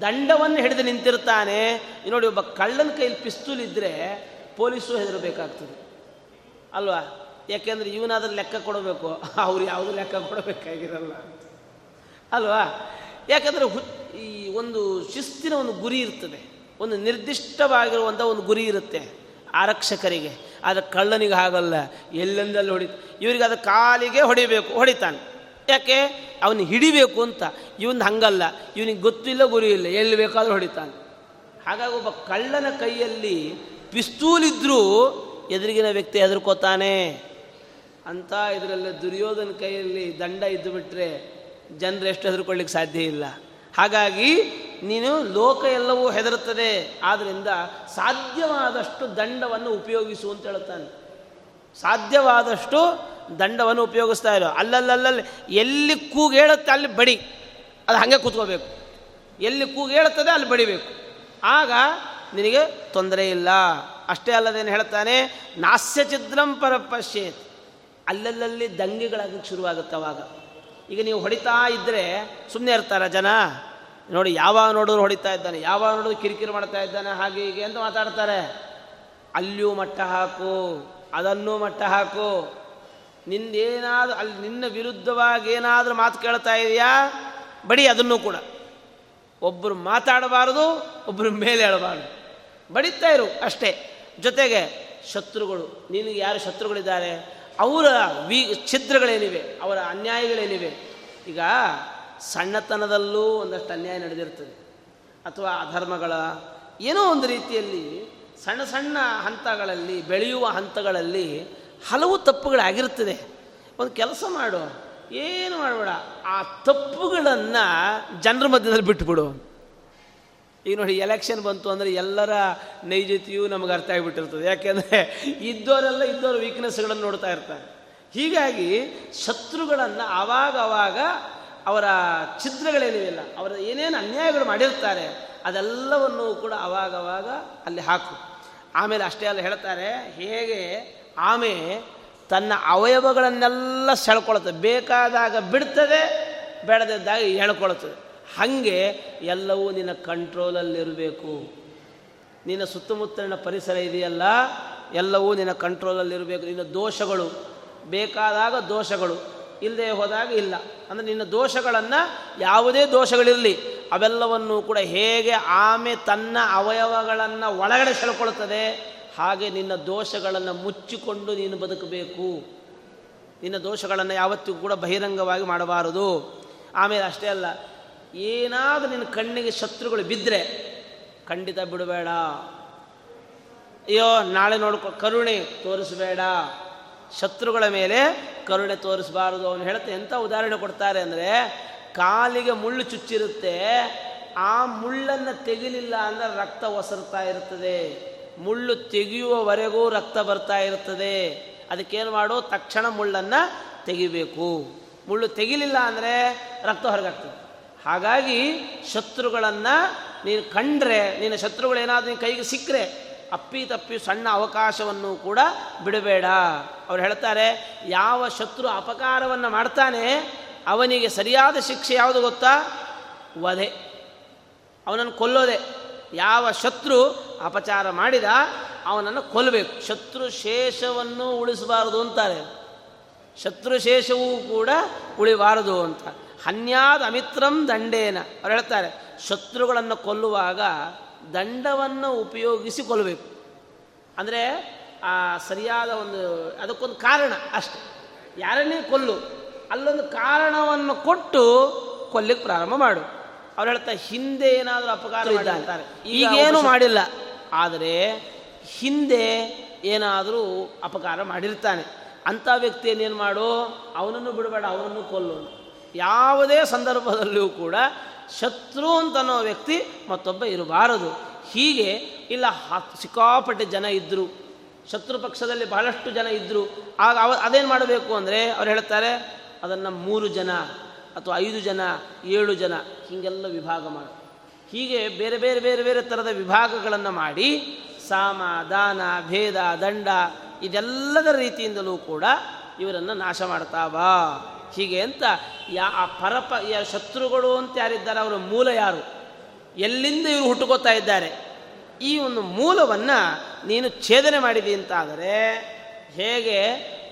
ದಂಡವನ್ನು ಹಿಡಿದು ನಿಂತಿರ್ತಾನೆ. ನೋಡಿ ಒಬ್ಬ ಕಳ್ಳನ ಕೈಯಲ್ಲಿ ಪಿಸ್ತೂಲ್ ಇದ್ದರೆ ಪೊಲೀಸು ಹೆದರಬೇಕಾಗ್ತದೆ. ಅಲ್ವಾ? ಯಾಕೆಂದ್ರೆ ಇವನಾದ್ರೂ ಲೆಕ್ಕ ಕೊಡಬೇಕು. ಅವ್ರು ಯಾವುದು ಲೆಕ್ಕ ಕೊಡಬೇಕಾಗಿರಲ್ಲ. ಅಲ್ವಾ? ಯಾಕಂದರೆ ಈ ಒಂದು ಶಿಸ್ತಿನ ಒಂದು ಗುರಿ ಇರ್ತದೆ. ಒಂದು ನಿರ್ದಿಷ್ಟವಾಗಿರುವಂಥ ಒಂದು ಗುರಿ ಇರುತ್ತೆ ಆರಕ್ಷಕರಿಗೆ. ಆದರೆ ಕಳ್ಳನಿಗೆ ಹಾಗಲ್ಲ. ಎಲ್ಲೆಂದಲ್ಲಿ ಹೊಡಿ, ಇವರಿಗೆ ಅದು ಕಾಲಿಗೆ ಹೊಡಿಬೇಕು, ಹೊಡಿತಾನೆ. ಯಾಕೆ? ಅವನು ಹಿಡಿಬೇಕು ಅಂತ. ಇವನ್ ಹಂಗಲ್ಲ, ಇವನಿಗೆ ಗೊತ್ತಿಲ್ಲ ಗುರಿ ಇಲ್ಲ ಎಲ್ಲಿ ಬೇಕಾದರೂ ಹೊಡಿತಾನೆ. ಹಾಗಾಗಿ ಒಬ್ಬ ಕಳ್ಳನ ಕೈಯಲ್ಲಿ ಪಿಸ್ತೂಲ್ ಇದ್ದರೂ ಎದುರಿಗಿನ ವ್ಯಕ್ತಿ ಹೆದರ್ಕೋತಾನೆ. ಅಂತ ಇದರಲ್ಲಿ ದುರ್ಯೋಧನ ಕೈಯಲ್ಲಿ ದಂಡ ಇದ್ದು ಬಿಟ್ಟರೆ ಜನರು ಎಷ್ಟು ಹೆದರ್ಕೊಳ್ಳಿಕ್ಕೆ ಸಾಧ್ಯ ಇಲ್ಲ. ಹಾಗಾಗಿ ನೀನು ಲೋಕ ಎಲ್ಲವೂ ಹೆದರುತ್ತದೆ ಆದ್ದರಿಂದ ಸಾಧ್ಯವಾದಷ್ಟು ದಂಡವನ್ನು ಉಪಯೋಗಿಸು ಅಂತ ಹೇಳುತ್ತಾನೆ. ಸಾಧ್ಯವಾದಷ್ಟು ದಂಡವನ್ನು ಉಪಯೋಗಿಸ್ತಾ ಇರೋ. ಅಲ್ಲಲ್ಲಲ್ಲಿ ಎಲ್ಲಿ ಕೂಗು ಹೇಳುತ್ತೆ ಅಲ್ಲಿ ಬಡಿ. ಅದು ಹಾಗೆ ಕೂತ್ಕೋಬೇಕು. ಎಲ್ಲಿ ಕೂಗು ಹೇಳುತ್ತದೆ ಅಲ್ಲಿ ಬಡಿಬೇಕು. ಆಗ ನಿನಗೆ ತೊಂದರೆ ಇಲ್ಲ. ಅಷ್ಟೇ ಅಲ್ಲದೇನು ಹೇಳ್ತಾನೆ, ನಾಸ್ಯ ಚಿದ್ರಂ ಅಲ್ಲಲ್ಲಲ್ಲಿ ದಂಗೆಗಳಾಗಕ್ಕೆ ಶುರುವಾಗುತ್ತೆ ಅವಾಗ. ಈಗ ನೀವು ಹೊಡಿತಾ ಇದ್ದರೆ ಸುಮ್ಮನೆ ಇರ್ತಾರ ಜನ. ನೋಡಿ ಯಾವಾಗ ನೋಡಿದ್ರು ಹೊಡಿತಾ ಇದ್ದಾನೆ ಯಾವಾಗ ನೋಡಿದ್ರು ಕಿರಿಕಿರಿ ಮಾಡ್ತಾ ಇದ್ದಾನೆ, ಹಾಗೆ ಹೀಗೆ ಅಂತ ಮಾತಾಡ್ತಾರೆ. ಅಲ್ಲಿಯೂ ಮಟ್ಟ ಹಾಕು, ಅದನ್ನೂ ಮಟ್ಟ ಹಾಕು. ನಿಂದೇನಾದ್ರೂ ಅಲ್ಲಿ ನಿನ್ನ ವಿರುದ್ಧವಾಗಿ ಏನಾದರೂ ಮಾತು ಕೇಳ್ತಾ ಇದೆಯಾ? ಬಡಿ ಅದನ್ನು ಕೂಡ. ಒಬ್ಬರು ಮಾತಾಡಬಾರದು ಒಬ್ಬರು ಮೇಲೆ ಹೇಳಬಾರ್ದು ಬಡಿತಾ ಇರು ಅಷ್ಟೇ. ಜೊತೆಗೆ ಶತ್ರುಗಳು, ನಿನಗೆ ಯಾರು ಶತ್ರುಗಳಿದ್ದಾರೆ? ಅವರ ವಿ, ಛಿದ್ರಗಳೇನಿವೆ? ಅವರ ಅನ್ಯಾಯಗಳೇನಿವೆ? ಈಗ ಸಣ್ಣತನದಲ್ಲೂ ಒಂದಷ್ಟು ಅನ್ಯಾಯ ನಡೆದಿರ್ತದೆ. ಅಥವಾ ಅಧರ್ಮಗಳ, ಏನೋ ಒಂದು ರೀತಿಯಲ್ಲಿ ಸಣ್ಣ ಸಣ್ಣ ಹಂತಗಳಲ್ಲಿ, ಬೆಳೆಯುವ ಹಂತಗಳಲ್ಲಿ ಹಲವು ತಪ್ಪುಗಳಾಗಿರ್ತದೆ. ಒಂದು ಕೆಲಸ ಮಾಡು. ಏನು ಮಾಡಬೇಡ. ಆ ತಪ್ಪುಗಳನ್ನು ಜನರ ಮಧ್ಯದಲ್ಲಿ ಬಿಟ್ಟುಬಿಡು ಈಗ ನೋಡಿ ಎಲೆಕ್ಷನ್ ಬಂತು ಅಂದರೆ ಎಲ್ಲರ ನೈಜತೆಯೂ ನಮಗೆ ಅರ್ಥ ಆಗಿಬಿಟ್ಟಿರ್ತದೆ. ಯಾಕೆಂದರೆ ಇದ್ದವರೆಲ್ಲ ಇದ್ದವರ ವೀಕ್ನೆಸ್ಗಳನ್ನು ನೋಡ್ತಾ ಇರ್ತಾರೆ. ಹೀಗಾಗಿ ಶತ್ರುಗಳನ್ನು ಆವಾಗ ಆವಾಗ ಅವರ ಛಿದ್ರಗಳೇನಿವೆಲ್ಲ ಅವರ ಏನೇನು ಅನ್ಯಾಯಗಳು ಮಾಡಿರ್ತಾರೆ, ಅದೆಲ್ಲವನ್ನು ಕೂಡ ಅವಾಗವಾಗ ಅಲ್ಲಿ ಹಾಕು. ಆಮೇಲೆ ಅಷ್ಟೇ ಅಲ್ಲ ಹೇಳ್ತಾರೆ, ಹೇಗೆ? ಆಮೆ ತನ್ನ ಅವಯವಗಳನ್ನೆಲ್ಲ ಸೆಳ್ಕೊಳ್ತದೆ. ಬೇಕಾದಾಗ ಬಿಡ್ತದೆ, ಬೇಡದಿದ್ದಾಗ ಹೇಳ್ಕೊಳ್ತದೆ. ಹಾಗೆ ಎಲ್ಲವೂ ನಿನ್ನ ಕಂಟ್ರೋಲಲ್ಲಿರಬೇಕು. ನಿನ್ನ ಸುತ್ತಮುತ್ತಲಿನ ಪರಿಸರ ಇದೆಯಲ್ಲ, ಎಲ್ಲವೂ ನಿನ್ನ ಕಂಟ್ರೋಲಲ್ಲಿರಬೇಕು. ನಿನ್ನ ದೋಷಗಳು, ಬೇಕಾದಾಗ ದೋಷಗಳು, ಇಲ್ಲದೆ ಹೋದಾಗ ಇಲ್ಲ. ಅಂದರೆ ನಿನ್ನ ದೋಷಗಳನ್ನು ಯಾವುದೇ ದೋಷಗಳಿರಲಿ, ಅವೆಲ್ಲವನ್ನು ಕೂಡ ಹೇಗೆ ಆಮೆ ತನ್ನ ಅವಯವಗಳನ್ನು ಒಳಗಡೆ ಸೆಳ್ಕೊಳ್ತದೆ ಹಾಗೆ ನಿನ್ನ ದೋಷಗಳನ್ನು ಮುಚ್ಚಿಕೊಂಡು ನೀನು ಬದುಕಬೇಕು. ನಿನ್ನ ದೋಷಗಳನ್ನು ಯಾವತ್ತಿಗೂ ಕೂಡ ಬಹಿರಂಗವಾಗಿ ಮಾಡಬಾರದು. ಆಮೇಲೆ ಅಷ್ಟೇ ಅಲ್ಲ, ಏನಾದರೂ ನಿನ್ನ ಕಣ್ಣಿಗೆ ಶತ್ರುಗಳು ಬಿದ್ದರೆ ಖಂಡಿತ ಬಿಡಬೇಡ. ಅಯ್ಯೋ, ನಾಳೆ ನೋಡ್ಕೊ, ಕರುಣೆ ತೋರಿಸಬೇಡ. ಶತ್ರುಗಳ ಮೇಲೆ ಕರುಣೆ ತೋರಿಸಬಾರದು ಅವನು ಹೇಳುತ್ತೆ ಎಂಥ ಉದಾಹರಣೆ ಕೊಡ್ತಾರೆ ಅಂದರೆ, ಕಾಲಿಗೆ ಮುಳ್ಳು ಚುಚ್ಚಿರುತ್ತೆ, ಆ ಮುಳ್ಳನ್ನು ತೆಗಿಲಿಲ್ಲ ಅಂದರೆ ರಕ್ತ ಒಸರ್ತಾ ಇರ್ತದೆ. ಮುಳ್ಳು ತೆಗೆಯುವವರೆಗೂ ರಕ್ತ ಬರ್ತಾ ಇರ್ತದೆ ಅದಕ್ಕೇನು ಮಾಡು? ತಕ್ಷಣ ಮುಳ್ಳನ್ನು ತೆಗಿಬೇಕು. ಮುಳ್ಳು ತೆಗಿಲಿಲ್ಲ ಅಂದರೆ ರಕ್ತ ಹೊರಗಾಗ್ತದೆ. ಹಾಗಾಗಿ ಶತ್ರುಗಳನ್ನು ನೀನು ಕಂಡ್ರೆ, ನಿನ್ನ ಶತ್ರುಗಳೇನಾದರೂ ಕೈಗೆ ಸಿಕ್ಕರೆ, ಅಪ್ಪಿ ತಪ್ಪಿ ಸಣ್ಣ ಅವಕಾಶವನ್ನು ಕೂಡ ಬಿಡಬೇಡ. ಅವ್ರು ಹೇಳ್ತಾರೆ, ಯಾವ ಶತ್ರು ಅಪಕಾರವನ್ನು ಮಾಡ್ತಾನೆ, ಅವನಿಗೆ ಸರಿಯಾದ ಶಿಕ್ಷೆ ಯಾವುದು ಗೊತ್ತಾ? ವಧೆ. ಅವನನ್ನು ಕೊಲ್ಲೋದೆ. ಯಾವ ಶತ್ರು ಅಪಚಾರ ಮಾಡಿದ ಅವನನ್ನು ಕೊಲ್ಲಬೇಕು. ಶತ್ರು ಶೇಷವನ್ನು ಉಳಿಸಬಾರದು ಅಂತಾರೆ. ಶತ್ರು ಶೇಷವೂ ಕೂಡ ಉಳಿಬಾರದು ಅಂತ. ಹನ್ಯಾದ ಅಮಿತ್ರಂ ದಂಡೇನ ಅವ್ರು ಹೇಳ್ತಾರೆ, ಶತ್ರುಗಳನ್ನು ಕೊಲ್ಲುವಾಗ ದಂಡವನ್ನು ಉಪಯೋಗಿಸಿ ಕೊಲ್ಲಬೇಕು. ಅಂದರೆ ಆ ಸರಿಯಾದ ಒಂದು ಅದಕ್ಕೊಂದು ಕಾರಣ ಅಷ್ಟೆ. ಯಾರನ್ನೇ ಕೊಲ್ಲು, ಅಲ್ಲೊಂದು ಕಾರಣವನ್ನು ಕೊಟ್ಟು ಕೊಲ್ಲಿಕ್ಕೆ ಪ್ರಾರಂಭ ಮಾಡು. ಅವ್ರು ಹೇಳ್ತಾ ಹಿಂದೆ ಏನಾದರೂ ಅಪಕಾರ ಮಾಡಿರ್ತಾರೆ. ಈಗೇನು ಮಾಡಿಲ್ಲ. ಆದರೆ ಹಿಂದೆ ಏನಾದರೂ ಅಪಕಾರ ಮಾಡಿರ್ತಾನೆ. ಅಂಥ ಏನು ಮಾಡು? ಅವನನ್ನು ಬಿಡಬೇಡ ಅವನನ್ನು ಕೊಲ್ಲು ಯಾವುದೇ ಸಂದರ್ಭದಲ್ಲಿಯೂ ಕೂಡ ಶತ್ರು ಅಂತನೋ ವ್ಯಕ್ತಿ ಮತ್ತೊಬ್ಬ ಇರಬಾರದು. ಹೀಗೆ ಇಲ್ಲ ಸಿಕ್ಕಾಪಟ್ಟೆ ಜನ ಇದ್ದರು ಶತ್ರು ಪಕ್ಷದಲ್ಲಿ ಬಹಳಷ್ಟು ಜನ ಇದ್ದರು ಆಗ ಅವ ಅದೇನು ಮಾಡಬೇಕು ಅಂದರೆ ಅವ್ರು ಹೇಳ್ತಾರೆ ಅದನ್ನು ಮೂರು ಜನ ಅಥವಾ ಐದು ಜನ, ಏಳು ಜನ, ಹೀಗೆಲ್ಲ ವಿಭಾಗ ಮಾಡು. ಹೀಗೆ ಬೇರೆ ಬೇರೆ ಬೇರೆ ಬೇರೆ ಥರದ ವಿಭಾಗಗಳನ್ನು ಮಾಡಿ, ಸಾಮ, ದಾನ, ಭೇದ, ದಂಡ ಇದೆಲ್ಲದರ ರೀತಿಯಿಂದಲೂ ಕೂಡ ಇವರನ್ನು ನಾಶ ಮಾಡ್ತಾ ಬಾ. ಹೀಗೆ ಅಂತ ಯಾ, ಆ ಪರಪ ಶತ್ರುಗಳು ಅಂತ ಯಾರಿದ್ದಾರೆ, ಅವರ ಮೂಲ ಯಾರು? ಎಲ್ಲಿಂದ ಇವರು ಹುಟ್ಟುಕೋತಾ ಇದ್ದಾರೆ? ಈ ಒಂದು ಮೂಲವನ್ನು ನೀನು ಛೇದನೆ ಮಾಡಿದಿ ಅಂತಾದರೆ, ಹೇಗೆ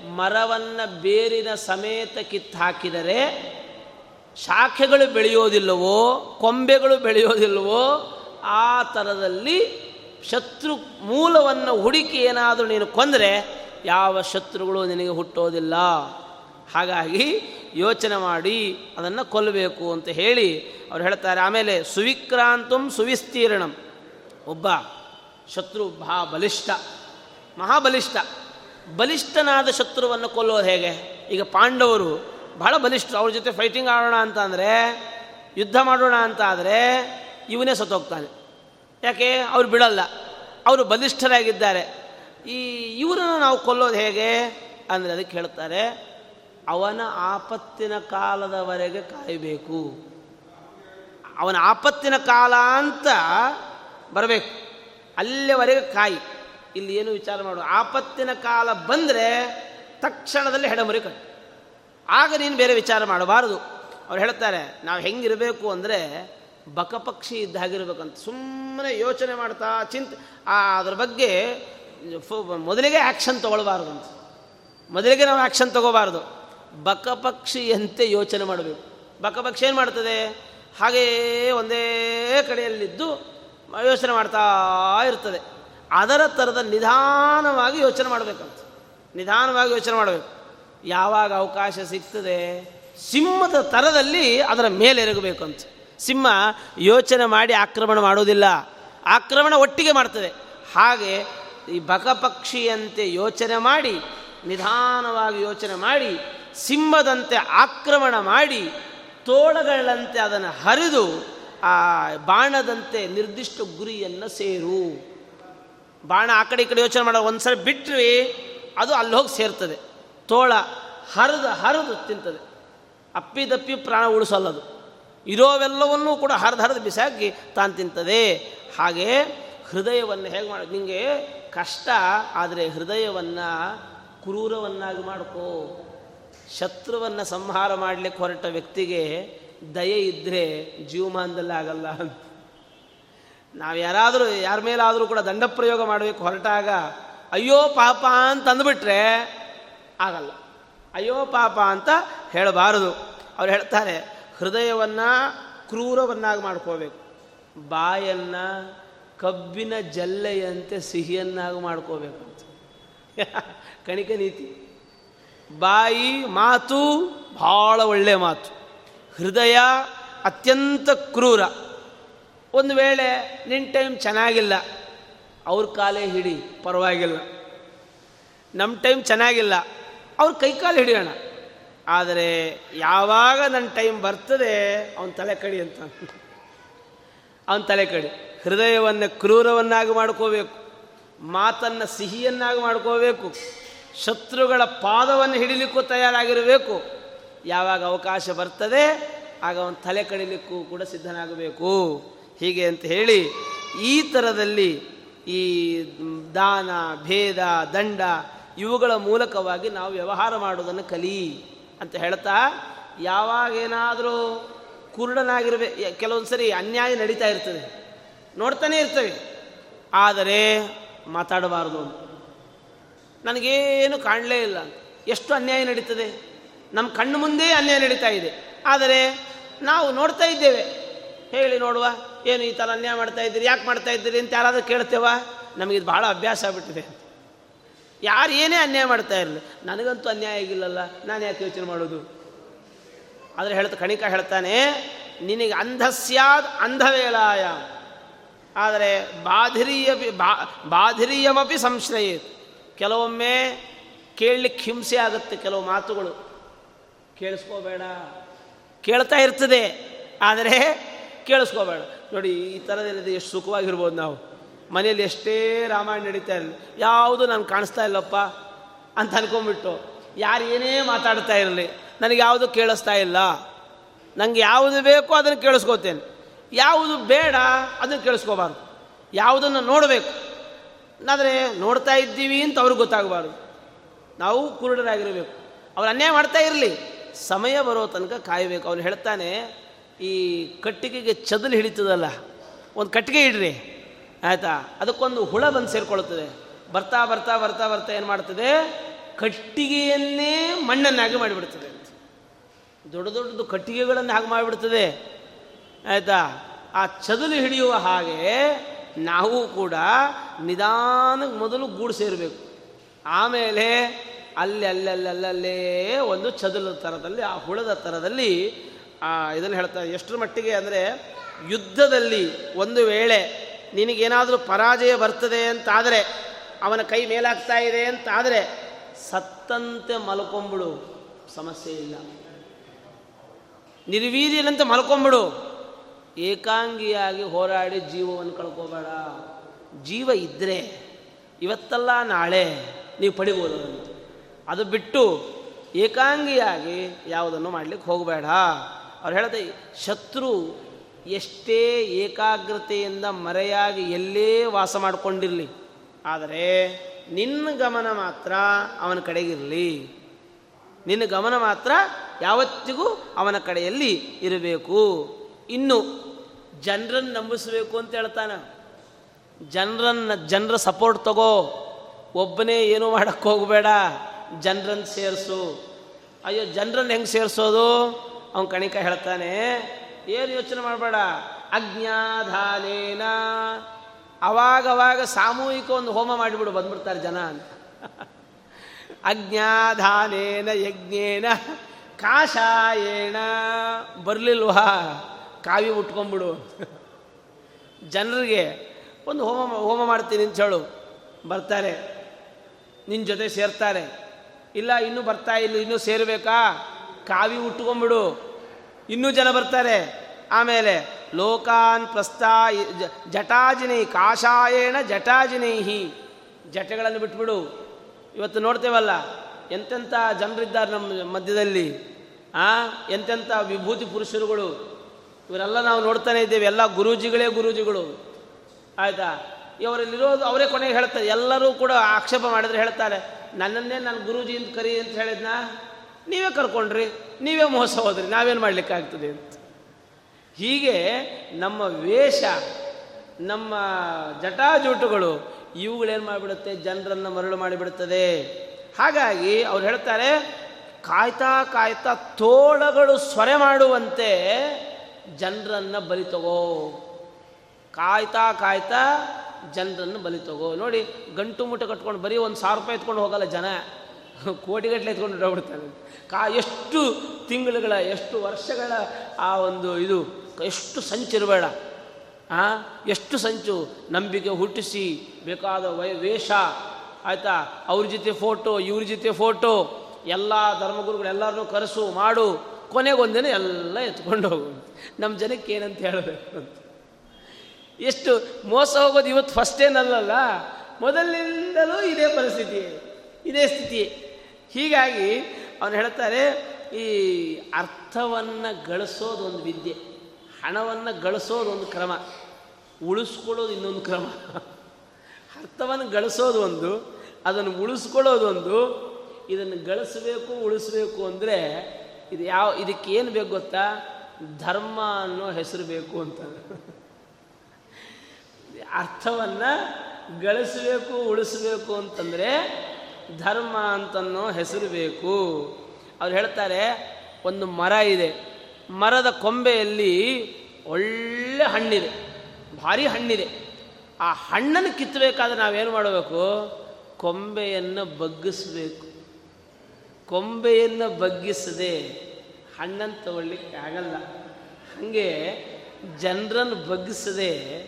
ಮರವನ್ನು ಬೇರಿನ ಸಮೇತ ಕಿತ್ತು ಹಾಕಿದರೆ ಶಾಖೆಗಳು ಬೆಳೆಯೋದಿಲ್ಲವೋ, ಕೊಂಬೆಗಳು ಬೆಳೆಯೋದಿಲ್ಲವೋ, ಆ ಥರದಲ್ಲಿ ಶತ್ರು ಮೂಲವನ್ನು ಹುಡುಕಿ ಏನಾದರೂ ನೀನು ಕೊಂದರೆ ಯಾವ ಶತ್ರುಗಳು ನಿನಗೆ ಹುಟ್ಟೋದಿಲ್ಲ. ಹಾಗಾಗಿ ಯೋಚನೆ ಮಾಡಿ ಅದನ್ನು ಕೊಲ್ಲಬೇಕು ಅಂತ ಹೇಳಿ ಅವ್ರು ಹೇಳ್ತಾರೆ. ಆಮೇಲೆ ಸುವಿಕ್ರಾಂತಂ ಸುವಿಸ್ತೀರ್ಣಂ. ಒಬ್ಬ ಶತ್ರು ಬಹಾ ಬಲಿಷ್ಠ ಮಹಾಬಲಿಷ್ಠ. ಬಲಿಷ್ಠನಾದ ಶತ್ರುವನ್ನು ಕೊಲ್ಲೋದು ಹೇಗೆ? ಈಗ ಪಾಂಡವರು ಬಹಳ ಬಲಿಷ್ಠ ಅವ್ರ ಜೊತೆ ಫೈಟಿಂಗ್ ಆಡೋಣ ಅಂತ ಅಂದರೆ ಯುದ್ಧ ಮಾಡೋಣ ಅಂತ ಆದರೆ ಇವನೇ ಸತ್ತೋಗ್ತಾನೆ. ಯಾಕೆ? ಅವ್ರು ಬಿಡಲ್ಲ. ಅವರು ಬಲಿಷ್ಠರಾಗಿದ್ದಾರೆ. ಈ ಇವರನ್ನು ನಾವು ಕೊಲ್ಲೋದು ಹೇಗೆ ಅಂದರೆ ಅದಕ್ಕೆ ಹೇಳ್ತಾರೆ, ಅವನ ಆಪತ್ತಿನ ಕಾಲದವರೆಗೆ ಕಾಯಬೇಕು. ಅವನ ಆಪತ್ತಿನ ಕಾಲ ಅಂತ ಬರಬೇಕು. ಅಲ್ಲಿಯವರೆಗೆ ಕಾಯಿ. ಇಲ್ಲಿ ಏನು ವಿಚಾರ ಮಾಡು ಆಪತ್ತಿನ ಕಾಲ ಬಂದರೆ ತಕ್ಷಣದಲ್ಲಿ ಹೆಡಮರಿ ಕಟ್ಟು. ಆಗ ನೀನು ಬೇರೆ ವಿಚಾರ ಮಾಡಬಾರದು. ಅವ್ರು ಹೇಳ್ತಾರೆ, ನಾವು ಹೆಂಗಿರಬೇಕು ಅಂದರೆ ಬಕಪಕ್ಷಿ ಇದ್ದ ಹಾಗಿರ್ಬೇಕಂತ ಸುಮ್ಮನೆ ಯೋಚನೆ ಮಾಡ್ತಾ ಚಿಂತೆ ಅದ್ರ ಬಗ್ಗೆ ಮೊದಲಿಗೆ ಆ್ಯಕ್ಷನ್ ತೊಗೊಳ್ಬಾರ್ದು ಅಂತ. ಮೊದಲಿಗೆ ನಾವು ಆ್ಯಕ್ಷನ್ ತೊಗೋಬಾರ್ದು. ಬಕಪಕ್ಷಿಯಂತೆ ಯೋಚನೆ ಮಾಡಬೇಕು. ಬಕಪಕ್ಷಿ ಏನು ಮಾಡ್ತದೆ? ಹಾಗೇ ಒಂದೇ ಕಡೆಯಲ್ಲಿದ್ದು ಯೋಚನೆ ಮಾಡ್ತಾ ಇರ್ತದೆ. ಅದರ ಥರದ ನಿಧಾನವಾಗಿ ಯೋಚನೆ ಮಾಡಬೇಕಂತ. ನಿಧಾನವಾಗಿ ಯೋಚನೆ ಮಾಡಬೇಕು. ಯಾವಾಗ ಅವಕಾಶ ಸಿಗ್ತದೆ? ಸಿಂಹದ ತರದಲ್ಲಿ ಅದರ ಮೇಲೆ ಎರಗಬೇಕಂತ ಸಿಂಹ ಯೋಚನೆ ಮಾಡಿ ಆಕ್ರಮಣ ಮಾಡೋದಿಲ್ಲ. ಆಕ್ರಮಣ ಒಟ್ಟಿಗೆ ಮಾಡ್ತದೆ. ಹಾಗೆ ಈ ಬಕಪಕ್ಷಿಯಂತೆ ಯೋಚನೆ ಮಾಡಿ, ನಿಧಾನವಾಗಿ ಯೋಚನೆ ಮಾಡಿ, ಸಿಂಹದಂತೆ ಆಕ್ರಮಣ ಮಾಡಿ, ತೋಳಗಳಂತೆ ಅದನ್ನು ಹರಿದು ಆ ಬಾಣದಂತೆ ನಿರ್ದಿಷ್ಟ ಗುರಿಯನ್ನು ಸೇರು. ಬಾಣ ಆ ಕಡೆ ಈ ಕಡೆ ಯೋಚನೆ ಮಾಡೋ ಒಂದು ಸಲ ಬಿಟ್ಟರೆ ಅದು ಅಲ್ಲಿ ಹೋಗಿ ಸೇರ್ತದೆ. ತೋಳ ಹರಿದು ಹರಿದು ತಿಂತದೆ. ಅಪ್ಪಿದಪ್ಪಿ ಪ್ರಾಣ ಉಳಿಸಲ್ಲದು. ಇರೋವೆಲ್ಲವನ್ನೂ ಕೂಡ ಹರಿದು ಹರಿದು ಬಿಸಾಕಿ ತಾನು ತಿಂತದೆ. ಹಾಗೆ ಹೃದಯವನ್ನು ಹೇಗೆ ಮಾಡಿ ನಿಮಗೆ ಕಷ್ಟ ಆದರೆ ಹೃದಯವನ್ನು ಕ್ರೂರವನ್ನಾಗಿ ಮಾಡ್ಕೋ. ಶತ್ರುವನ್ನು ಸಂಹಾರ ಮಾಡಲಿಕ್ಕೆ ಹೊರಟ ವ್ಯಕ್ತಿಗೆ ದಯೆ ಇದ್ದರೆ ಜೀವಮಾನದಲ್ಲಿ ಆಗಲ್ಲ ಅಂತ. ನಾವು ಯಾರಾದರೂ, ಯಾರ ಮೇಲಾದರೂ ಕೂಡ ದಂಡ ಪ್ರಯೋಗ ಮಾಡಬೇಕು ಹೊರಟಾಗ, ಅಯ್ಯೋ ಪಾಪ ಅಂತ ಅಂದ್ಬಿಟ್ರೆ ಆಗಲ್ಲ. ಅಯ್ಯೋ ಪಾಪ ಅಂತ ಹೇಳಬಾರದು. ಅವ್ರು ಹೇಳ್ತಾರೆ, ಹೃದಯವನ್ನು ಕ್ರೂರವನ್ನಾಗಿ ಮಾಡ್ಕೋಬೇಕು. ಬಾಯನ್ನು ಕಬ್ಬಿನ ಜಲ್ಲೆಯಂತೆ ಸಿಹಿಯನ್ನಾಗಿ ಮಾಡ್ಕೋಬೇಕು ಅಂತ. ಕಣಿಕ ನೀತಿ. ಬಾಯಿ ಮಾತು ಭಾಳ ಒಳ್ಳೆಯ ಮಾತು. ಹೃದಯ ಅತ್ಯಂತ ಕ್ರೂರ. ಒಂದು ವೇಳೆ ನಿನ್ನ ಟೈಮ್ ಚೆನ್ನಾಗಿಲ್ಲ, ಅವ್ರ ಕಾಲೇ ಹಿಡಿ, ಪರವಾಗಿಲ್ಲ. ನಮ್ಮ ಟೈಮ್ ಚೆನ್ನಾಗಿಲ್ಲ ಅವ್ರ ಕೈಕಾಲು ಹಿಡಿಯೋಣ. ಆದರೆ ಯಾವಾಗ ನನ್ನ ಟೈಮ್ ಬರ್ತದೆ, ಅವನ ತಲೆ ಕಡಿ ಅಂತ. ಅವನ ತಲೆ ಕಡಿ. ಹೃದಯವನ್ನು ಕ್ರೂರವನ್ನಾಗಿ ಮಾಡ್ಕೋಬೇಕು. ಮಾತನ್ನು ಸಿಹಿಯನ್ನಾಗಿ ಮಾಡ್ಕೋಬೇಕು. ಶತ್ರುಗಳ ಪಾದವನ್ನು ಹಿಡಿಲಿಕ್ಕೂ ತಯಾರಾಗಿರಬೇಕು. ಯಾವಾಗ ಅವಕಾಶ ಬರ್ತದೆ, ಆಗ ಅವನ ತಲೆ ಕಡಿಲಿಕ್ಕೂ ಕೂಡ ಸಿದ್ಧನಾಗಬೇಕು. ಹೀಗೆ ಅಂತ ಹೇಳಿ ಈ ಥರದಲ್ಲಿ ಈ ದಾನ, ಭೇದ, ದಂಡ ಇವುಗಳ ಮೂಲಕವಾಗಿ ನಾವು ವ್ಯವಹಾರ ಮಾಡೋದನ್ನು ಕಲಿ ಅಂತ ಹೇಳ್ತಾ, ಯಾವಾಗೇನಾದರೂ ಕುರುಡನಾಗಿರ್ಬೇಕು ಕೆಲವೊಂದು ಸರಿ ಅನ್ಯಾಯ ನಡೀತಾ ಇರ್ತದೆ, ನೋಡ್ತಾನೆ ಇರ್ತವೆ. ಆದರೆ ಮಾತಾಡಬಾರ್ದು ನನಗೇನು ಕಾಣಲೇ ಇಲ್ಲ ಎಷ್ಟು ಅನ್ಯಾಯ ನಡೀತದೆ? ನಮ್ಮ ಕಣ್ಣು ಮುಂದೆ ಅನ್ಯಾಯ ನಡೀತಾ ಇದೆ. ಆದರೆ ನಾವು ನೋಡ್ತಾ ಇದ್ದೇವೆ. ಹೇಳಿ ನೋಡುವ, ಏನು ಈ ಥರ ಅನ್ಯಾಯ ಮಾಡ್ತಾ ಇದ್ದೀರಿ, ಯಾಕೆ ಮಾಡ್ತಾ ಇದ್ದೀರಿ ಅಂತ ಯಾರಾದರೂ ಕೇಳ್ತೇವ? ನಮಗಿದು ಭಾಳ ಅಭ್ಯಾಸ ಆಗ್ಬಿಟ್ಟಿದೆ ಯಾರು ಏನೇ ಅನ್ಯಾಯ ಮಾಡ್ತಾ ಇರಲಿ, ನನಗಂತೂ ಅನ್ಯಾಯ ಆಗಿಲ್ಲಲ್ಲ, ನಾನು ಯಾಕೆ ಯೋಚನೆ ಮಾಡೋದು? ಆದರೆ ಹೇಳ್ತ ಕಣಿಕ ಹೇಳ್ತಾನೆ, ನಿನಗೆ ಅಂಧಸ್ಯಾದ್ ಅಂಧವೇಲಾಯ ಆದರೆ ಬಾಧಿರಿಯ ಬಾ ಸಂಶ್ರಯ ಕೆಲವೊಮ್ಮೆ ಕೇಳಲಿಕ್ಕೆ ಹಿಂಸೆ ಆಗುತ್ತೆ ಕೆಲವು ಮಾತುಗಳು. ಕೇಳಿಸ್ಕೋಬೇಡ. ಕೇಳ್ತಾ ಇರ್ತದೆ, ಆದರೆ ಕೇಳಿಸ್ಕೋಬೇಡ. ನೋಡಿ, ಈ ಥರದೇನಿದೆ ಎಷ್ಟು ಸುಖವಾಗಿರ್ಬೋದು ನಾವು. ಮನೆಯಲ್ಲಿ ಎಷ್ಟೇ ರಾಮಾಯಣ ನಡೀತಾ ಇರಲಿ, ಯಾವುದು ನಾನು ಕಾಣಿಸ್ತಾ ಇಲ್ಲಪ್ಪ ಅಂತ ಅನ್ಕೊಂಬಿಟ್ಟು ಯಾರು ಏನೇ ಮಾತಾಡ್ತಾ ಇರಲಿ, ನನಗೆ ಯಾವುದು ಕೇಳಿಸ್ತಾ ಇಲ್ಲ. ನನಗೆ ಯಾವುದು ಬೇಕೋ ಅದನ್ನು ಕೇಳಿಸ್ಕೋತೇನೆ. ಯಾವುದು ಬೇಡ ಅದನ್ನು ಕೇಳಿಸ್ಕೋಬಾರ್ದು. ಯಾವುದನ್ನು ನೋಡಬೇಕು. ಆದರೆ ನೋಡ್ತಾ ಇದ್ದೀವಿ ಅಂತ ಅವ್ರಿಗೆ ಗೊತ್ತಾಗಬಾರ್ದು. ನಾವು ಕುರುಡರಾಗಿರಬೇಕು. ಅವ್ರು ಅನ್ಯಾಯ ಮಾಡ್ತಾ ಇರಲಿ. ಸಮಯ ಬರೋ ತನಕ ಕಾಯಬೇಕು. ಅವನು ಹೇಳ್ತಾನೆ, ಈ ಕಟ್ಟಿಗೆಗೆ ಚದಲು ಹಿಡಿತದಲ್ಲ, ಒಂದು ಕಟ್ಟಿಗೆ ಇಡ್ರಿ. ಆಯಿತಾ? ಅದಕ್ಕೊಂದು ಹುಳ ಬಂದು ಸೇರಿಕೊಳ್ಳುತ್ತದೆ. ಬರ್ತಾ ಬರ್ತಾ ಬರ್ತಾ ಬರ್ತಾ ಏನು ಮಾಡ್ತದೆ? ಕಟ್ಟಿಗೆಯನ್ನೇ ಮಣ್ಣನ್ನಾಗಿ ಮಾಡಿಬಿಡ್ತದೆ ದೊಡ್ಡ ದೊಡ್ಡದು ಕಟ್ಟಿಗೆಗಳನ್ನು ಹಾಗೆ ಮಾಡಿಬಿಡ್ತದೆ. ಆಯಿತಾ? ಆ ಚದುಲು ಹಿಡಿಯುವ ಹಾಗೆ ನಾವು ಕೂಡ ನಿಧಾನಕ್ಕೆ ಮೊದಲು ಗೂಡು ಸೇರಬೇಕು. ಆಮೇಲೆ ಅಲ್ಲಿ ಅಲ್ಲಲ್ಲಲ್ಲೇ ಒಂದು ಚದುಲದ ಥರದಲ್ಲಿ ಆ ಹುಳದ ಥರದಲ್ಲಿ ಇದನ್ನು ಹೇಳ್ತಾರೆ, ಎಷ್ಟರ ಮಟ್ಟಿಗೆ ಅಂದರೆ ಯುದ್ಧದಲ್ಲಿ ಒಂದು ವೇಳೆ ನಿನಗೇನಾದರೂ ಪರಾಜಯ ಬರ್ತದೆ ಅಂತಾದರೆ, ಅವನ ಕೈ ಮೇಲಾಗ್ತಾ ಇದೆ ಅಂತಾದರೆ ಸತ್ತಂತೆ ಮಲ್ಕೊಂಬಿಡು, ಸಮಸ್ಯೆ ಇಲ್ಲ. ನಿರ್ವೀರ್ಯನಂತೆ ಮಲ್ಕೊಂಬಿಡು. ಏಕಾಂಗಿಯಾಗಿ ಹೋರಾಡಿ ಜೀವವನ್ನು ಕಳ್ಕೋಬೇಡ. ಜೀವ ಇದ್ದರೆ ಇವತ್ತಲ್ಲ ನಾಳೆ ನೀವು ಪಡಿಬೋದು ಅದು ಬಿಟ್ಟು ಏಕಾಂಗಿಯಾಗಿ ಯಾವುದನ್ನು ಮಾಡಲಿಕ್ಕೆ ಹೋಗಬೇಡ. ಅವ್ರು ಹೇಳ್ದೆ ಶತ್ರು ಎಷ್ಟೇ ಏಕಾಗ್ರತೆಯಿಂದ ಮರೆಯಾಗಿ ಎಲ್ಲೇ ವಾಸ ಮಾಡಿಕೊಂಡಿರಲಿ, ಆದರೆ ನಿನ್ನ ಗಮನ ಮಾತ್ರ ಅವನ ಕಡೆಗಿರಲಿ. ನಿನ್ನ ಗಮನ ಮಾತ್ರ ಯಾವತ್ತಿಗೂ ಅವನ ಕಡೆಯಲ್ಲಿ ಇರಬೇಕು. ಇನ್ನು ಜನರನ್ನು ನಂಬಿಸಬೇಕು ಅಂತ ಹೇಳ್ತಾನೆ. ಜನರನ್ನು, ಜನರ ಸಪೋರ್ಟ್ ತಗೋ. ಒಬ್ಬನೇ ಏನೂ ಮಾಡೋಕ್ಕೆ ಹೋಗಬೇಡ. ಜನರನ್ನು ಸೇರಿಸು. ಅಯ್ಯೋ, ಜನರನ್ನು ಹೆಂಗೆ ಸೇರಿಸೋದು? ಅವನ ಕಣಿಕ ಹೇಳ್ತಾನೆ ಏನು ಯೋಚನೆ ಮಾಡಬೇಡ. ಅಜ್ಞಾಧಾನೇನ. ಅವಾಗವಾಗ ಸಾಮೂಹಿಕ ಒಂದು ಹೋಮ ಮಾಡಿಬಿಡು, ಬಂದ್ಬಿಡ್ತಾರೆ ಜನ ಅಂತ. ಅಜ್ಞಾಧಾನೇನ, ಯಜ್ಞೇನ ಕಾಶಾಯೇಣ ಬರಲಿಲ್ವ? ಕಾವಿ ಉಟ್ಕೊಂಬಿಡು ಜನರಿಗೆ ಒಂದು ಹೋಮ ಹೋಮ ಮಾಡ್ತೀನಿ ಅಂತ ಹೇಳು. ಬರ್ತಾರೆ. ನಿನ್ನ ಜೊತೆ ಸೇರ್ತಾರೆ. ಇಲ್ಲ, ಇನ್ನೂ ಬರ್ತಾ ಇಲ್ಲ, ಇನ್ನೂ ಸೇರಬೇಕಾ? ಕಾವಿ ಉಟ್ಕೊಂಬಿಡು ಇನ್ನೂ ಜನ ಬರ್ತಾರೆ. ಆಮೇಲೆ ಲೋಕಾನ್ ಪ್ರಸ್ತಾ ಜಟಾಜಿನೈ ಕಾಷಾಯೇಣ ಜಟಾಜಿನೈಹಿ. ಜಟಗಳನ್ನು ಬಿಟ್ಬಿಡು. ಇವತ್ತು ನೋಡ್ತೇವಲ್ಲ ಎಂತೆಂಥ ಜನರಿದ್ದಾರೆ ನಮ್ಮ ಮಧ್ಯದಲ್ಲಿ, ಆ? ಎಂತೆಂಥ ವಿಭೂತಿ ಪುರುಷರುಗಳು. ಇವರೆಲ್ಲ ನಾವು ನೋಡ್ತಾನೆ ಇದ್ದೇವೆ. ಎಲ್ಲ ಗುರೂಜಿಗಳೇ ಗುರೂಜಿಗಳು. ಆಯಿತಾ? ಇವರಲ್ಲಿರೋದು ಅವರೇ ಕೊನೆಗೆ ಹೇಳ್ತಾರೆ. ಎಲ್ಲರೂ ಕೂಡ ಆಕ್ಷೇಪ ಮಾಡಿದ್ರೆ ಹೇಳ್ತಾರೆ, ನನ್ನನ್ನೇ ನಾನು ಗುರೂಜಿ ಅಂತ ಕರಿ ಅಂತ ಹೇಳಿದ್ನ? ನೀವೇ ಕರ್ಕೊಂಡ್ರಿ, ನೀವೇ ಮೋಸ ಹೋದ್ರಿ, ನಾವೇನು ಮಾಡಲಿಕ್ಕಾಗ್ತದೆ ಅಂತ. ಹೀಗೆ ನಮ್ಮ ವೇಷ, ನಮ್ಮ ಜಟಾಜೂಟುಗಳು, ಇವುಗಳೇನು ಮಾಡಿಬಿಡುತ್ತೆ? ಜನರನ್ನು ಮರಳು ಮಾಡಿಬಿಡುತ್ತದೆ. ಹಾಗಾಗಿ ಅವ್ರು ಹೇಳ್ತಾರೆ, ಕಾಯ್ತಾ ಕಾಯ್ತಾ ತೋಳಗಳು ಸ್ವರೆ ಮಾಡುವಂತೆ ಜನರನ್ನು ಬಲಿ ತಗೋ. ಕಾಯ್ತಾ ಕಾಯ್ತಾ ಜನರನ್ನು ಬಲಿ ತಗೋ. ನೋಡಿ, ಗಂಟು ಮುಟ್ಟ ಕಟ್ಕೊಂಡು ಬರೀ ಒಂದು ಸಾವಿರ ರೂಪಾಯಿ ಎತ್ಕೊಂಡು ಹೋಗಲ್ಲ ಜನ. ಕೋಟಿಗಟ್ಟಲೆ ಎತ್ಕೊಂಡು ಹೋಗ್ಬಿಡ್ತಾರೆ ಕಾ ಎಷ್ಟು ತಿಂಗಳುಗಳ, ಎಷ್ಟು ವರ್ಷಗಳ ಆ ಒಂದು ಇದು, ಎಷ್ಟು ಸಂಚಿರಬೇಡ ಆ, ಎಷ್ಟು ಸಂಚು? ನಂಬಿಕೆ ಹುಟ್ಟಿಸಿ ಬೇಕಾದ ವೈ, ವೇಷ, ಆಯಿತಾ? ಅವ್ರ ಜೊತೆ ಫೋಟೋ, ಇವ್ರ ಜೊತೆ ಫೋಟೋ, ಎಲ್ಲ ಧರ್ಮಗುರುಗಳು ಎಲ್ಲರನ್ನು ಕರೆಸು, ಮಾಡು. ಕೊನೆಗೊಂದಿನ ಎಲ್ಲ ಎತ್ಕೊಂಡು ಹೋಗು. ನಮ್ಮ ಜನಕ್ಕೆ ಏನಂತ ಹೇಳಬೇಕು ಎಷ್ಟು ಮೋಸ ಹೋಗೋದು ಇವತ್ತು ಫಸ್ಟ್ ಏನಲ್ಲ ಮೊದಲಿನಿಂದಲೂ ಇದೇ ಪರಿಸ್ಥಿತಿ, ಇದೇ ಸ್ಥಿತಿ. ಹೀಗಾಗಿ ಅವನು ಹೇಳ್ತಾರೆ, ಈ ಅರ್ಥವನ್ನು ಗಳಿಸೋದು ಒಂದು ವಿದ್ಯೆ, ಹಣವನ್ನು ಗಳಿಸೋದು ಒಂದು ಕ್ರಮ, ಉಳಿಸ್ಕೊಳ್ಳೋದು ಇನ್ನೊಂದು ಕ್ರಮ. ಅರ್ಥವನ್ನು ಗಳಿಸೋದು ಒಂದು, ಅದನ್ನು ಉಳಿಸ್ಕೊಳ್ಳೋದು ಒಂದು, ಇದನ್ನು ಗಳಿಸಬೇಕು, ಉಳಿಸ್ಬೇಕು ಅಂದರೆ ಇದು ಯಾವ, ಇದಕ್ಕೆ ಏನು ಬೇಕು ಗೊತ್ತಾ? ಧರ್ಮ ಅನ್ನೋ ಹೆಸರು ಬೇಕು ಅಂತ. ಅರ್ಥವನ್ನು ಗಳಿಸಬೇಕು, ಉಳಿಸಬೇಕು ಅಂತಂದರೆ ಧರ್ಮ ಅಂತನೋ ಹೆಸರು ಬೇಕು. ಅವ್ರು ಹೇಳ್ತಾರೆ, ಒಂದು ಮರ ಇದೆ. ಮರದ ಕೊಂಬೆಯಲ್ಲಿ ಒಳ್ಳೆ ಹಣ್ಣಿದೆ. ಭಾರಿ ಹಣ್ಣಿದೆ. ಆ ಹಣ್ಣನ್ನು ಕಿತ್ತಬೇಕಾದ್ರೆ ನಾವೇನು ಮಾಡಬೇಕು? ಕೊಂಬೆಯನ್ನು ಬಗ್ಗಿಸಬೇಕು. ಕೊಂಬೆಯನ್ನು ಬಗ್ಗಿಸದೆ ಹಣ್ಣನ್ನು ತಗೊಳ್ಳಿಕ್ಕೆ ಆಗಲ್ಲ. ಹಾಗೆ ಜನರನ್ನು ಬಗ್ಗಿಸದೆ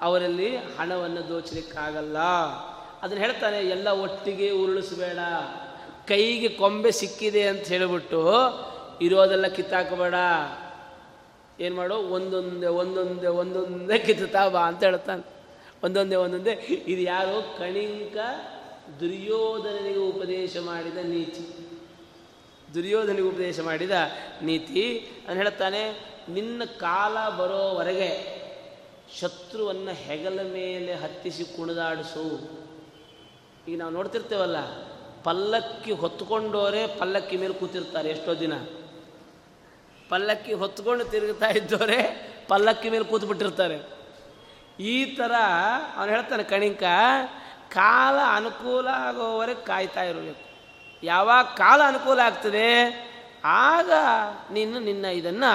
ಅವರಲ್ಲಿ ಹಣವನ್ನು ದೋಚಲಿಕ್ಕಾಗಲ್ಲ. ಅದನ್ನು ಹೇಳ್ತಾನೆ, ಎಲ್ಲ ಒಟ್ಟಿಗೆ ಉರುಳಿಸ್ಬೇಡ. ಕೈಗೆ ಕೊಂಬೆ ಸಿಕ್ಕಿದೆ ಅಂತ ಹೇಳಿಬಿಟ್ಟು ಇರೋದೆಲ್ಲ ಕಿತ್ತಾಕಬೇಡ. ಏನು ಮಾಡು? ಒಂದೊಂದೇ ಒಂದೊಂದೇ ಒಂದೊಂದೇ ಕಿತ್ತುತ್ತಾ ಬಾ ಅಂತ ಹೇಳ್ತಾನೆ. ಒಂದೊಂದೇ ಒಂದೊಂದೇ. ಇದು ಯಾರು ಕಣಿಂಕ ದುರ್ಯೋಧನನಿಗೆ ಉಪದೇಶ ಮಾಡಿದ ನೀತಿ. ದುರ್ಯೋಧನಿಗೆ ಉಪದೇಶ ಮಾಡಿದ ನೀತಿ. ಅದನ್ನು ಹೇಳ್ತಾನೆ, ನಿನ್ನ ಕಾಲ ಬರೋವರೆಗೆ ಶತ್ರುವನ್ನು ಹೆಗಲ ಮೇಲೆ ಹತ್ತಿಸಿ ಕುಣಿದಾಡಿಸು. ಈಗ ನಾವು ನೋಡ್ತಿರ್ತೇವಲ್ಲ, ಪಲ್ಲಕ್ಕಿ ಹೊತ್ಕೊಂಡವರೇ ಪಲ್ಲಕ್ಕಿ ಮೇಲೆ ಕೂತಿರ್ತಾರೆ ಎಷ್ಟೋ ದಿನ. ಪಲ್ಲಕ್ಕಿ ಹೊತ್ಕೊಂಡು ತಿರುಗ್ತಾ ಇದ್ದವರೇ ಪಲ್ಲಕ್ಕಿ ಮೇಲೆ ಕೂತು ಬಿಟ್ಟಿರ್ತಾರೆ ಈ ಥರ ಅವನು ಹೇಳ್ತಾನೆ, ಕಣಿಕ, ಕಾಲ ಅನುಕೂಲ ಆಗೋವರೆಗೆ ಕಾಯ್ತಾ ಇರಬೇಕು. ಯಾವಾಗ ಕಾಲ ಅನುಕೂಲ ಆಗ್ತದೆ, ಆಗ ನೀನು ನಿನ್ನ ಇದನ್ನು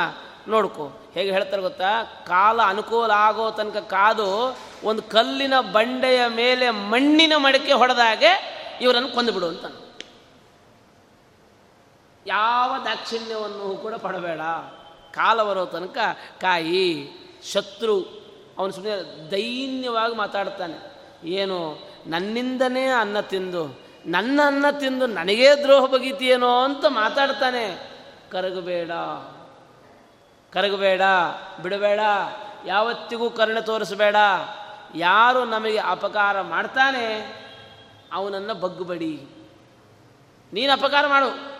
ನೋಡ್ಕೋ. ಹೇಗೆ ಹೇಳ್ತಾರೆ ಗೊತ್ತಾ? ಕಾಲ ಅನುಕೂಲ ಆಗೋ ತನಕ ಕಾದು ಒಂದು ಕಲ್ಲಿನ ಬಂಡೆಯ ಮೇಲೆ ಮಣ್ಣಿನ ಮಡಿಕೆ ಹೊಡೆದಾಗೆ ಇವರನ್ನು ಕೊಂದುಬಿಡು ಅಂತ. ಯಾವ ದಾಕ್ಷಿಣ್ಯವನ್ನು ಕೂಡ ಪಡಬೇಡ. ಕಾಲ ಬರೋ ತನಕ ಕಾಯಿ, ಶತ್ರು, ಅವನು ಸುಮ್ಮನೆ ದೈನ್ಯವಾಗಿ ಮಾತಾಡ್ತಾನೆ. ಏನು, ನನ್ನಿಂದನೇ ಅನ್ನ ತಿಂದು, ನನ್ನ ಅನ್ನ ತಿಂದು ನನಗೇ ದ್ರೋಹ ಬಗೀತಿಯೇನೋ ಅಂತ ಮಾತಾಡ್ತಾನೆ. ಕರಗಬೇಡ. ಕರಗಬೇಡ, ಬಿಡಬೇಡ. ಯಾವತ್ತಿಗೂ ಕರುಣೆ ತೋರಿಸಬೇಡ. ಯಾರು ನಮಗೆ ಅಪಕಾರ ಮಾಡ್ತಾನೆ, ಅವನನ್ನು ಬಗ್ಗುಬಡಿ. ನೀನು ಅಪಕಾರ ಮಾಡು.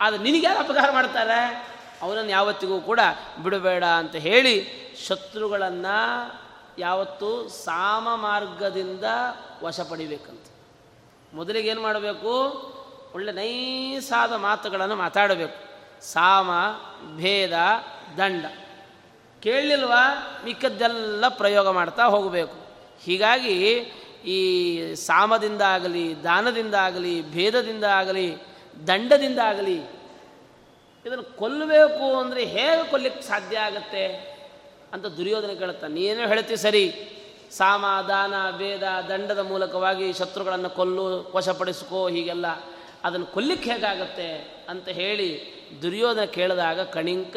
ಆದರೆ ನಿನಗ್ಯಾರು ಅಪಕಾರ ಮಾಡ್ತಾರೆ? ಅವನನ್ನು ಯಾವತ್ತಿಗೂ ಕೂಡ ಬಿಡಬೇಡ ಅಂತ ಹೇಳಿ ಶತ್ರುಗಳನ್ನು ಯಾವತ್ತೂ ಸಾಮ ಮಾರ್ಗದಿಂದ ವಶಪಡಿಬೇಕಂತ. ಮೊದಲಿಗೆ ಏನು ಮಾಡಬೇಕು? ಒಳ್ಳೆ ನೈಸಾದ ಮಾತುಗಳನ್ನು ಮಾತಾಡಬೇಕು. ಸಾಮ, ಭೇದ, ದಂಡ. ಕೇಳಲಿಲ್ವಾ ಮಿಕ್ಕದ್ದೆಲ್ಲ ಪ್ರಯೋಗ ಮಾಡ್ತಾ ಹೋಗಬೇಕು. ಹೀಗಾಗಿ ಈ ಸಾಮದಿಂದ ಆಗಲಿ ದಾನದಿಂದ ಆಗಲಿ ಭೇದದಿಂದ ಆಗಲಿ ದಂಡದಿಂದ ಆಗಲಿ ಇದನ್ನು ಕೊಲ್ಲಬೇಕು ಅಂದರೆ ಹೇಗೆ ಕೊಲ್ಲಕ್ಕೆ ಸಾಧ್ಯ ಆಗುತ್ತೆ ಅಂತ ದುರ್ಯೋಧನ ಕೇಳುತ್ತ, ನೀನೇನೋ ಹೇಳ್ತಿ ಸರಿ? ಸಾಮ, ದಾನ, ಭೇದ, ದಂಡದ ಮೂಲಕವಾಗಿ ಶತ್ರುಗಳನ್ನು ಕೊಲ್ಲು, ವಶಪಡಿಸ್ಕೋ, ಹೀಗೆಲ್ಲ. ಅದನ್ನು ಕೊಲ್ಲಿಕ್ಕೆ ಹೇಗಾಗತ್ತೆ ಅಂತ ಹೇಳಿ ದುರ್ಯೋಧನ ಕೇಳಿದಾಗ ಕಣಿಂಕ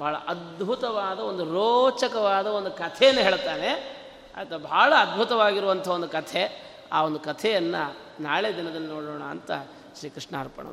ಭಾಳ ಅದ್ಭುತವಾದ ಒಂದು ರೋಚಕವಾದ ಒಂದು ಕಥೆಯನ್ನು ಹೇಳ್ತಾನೆ. ಆಯಿತಾ ಭಾಳ ಅದ್ಭುತವಾಗಿರುವಂಥ ಒಂದು ಕಥೆ. ಆ ಒಂದು ಕಥೆಯನ್ನು ನಾಳೆ ದಿನದಲ್ಲಿ ನೋಡೋಣ ಅಂತ ಶ್ರೀಕೃಷ್ಣ ಅರ್ಪಣ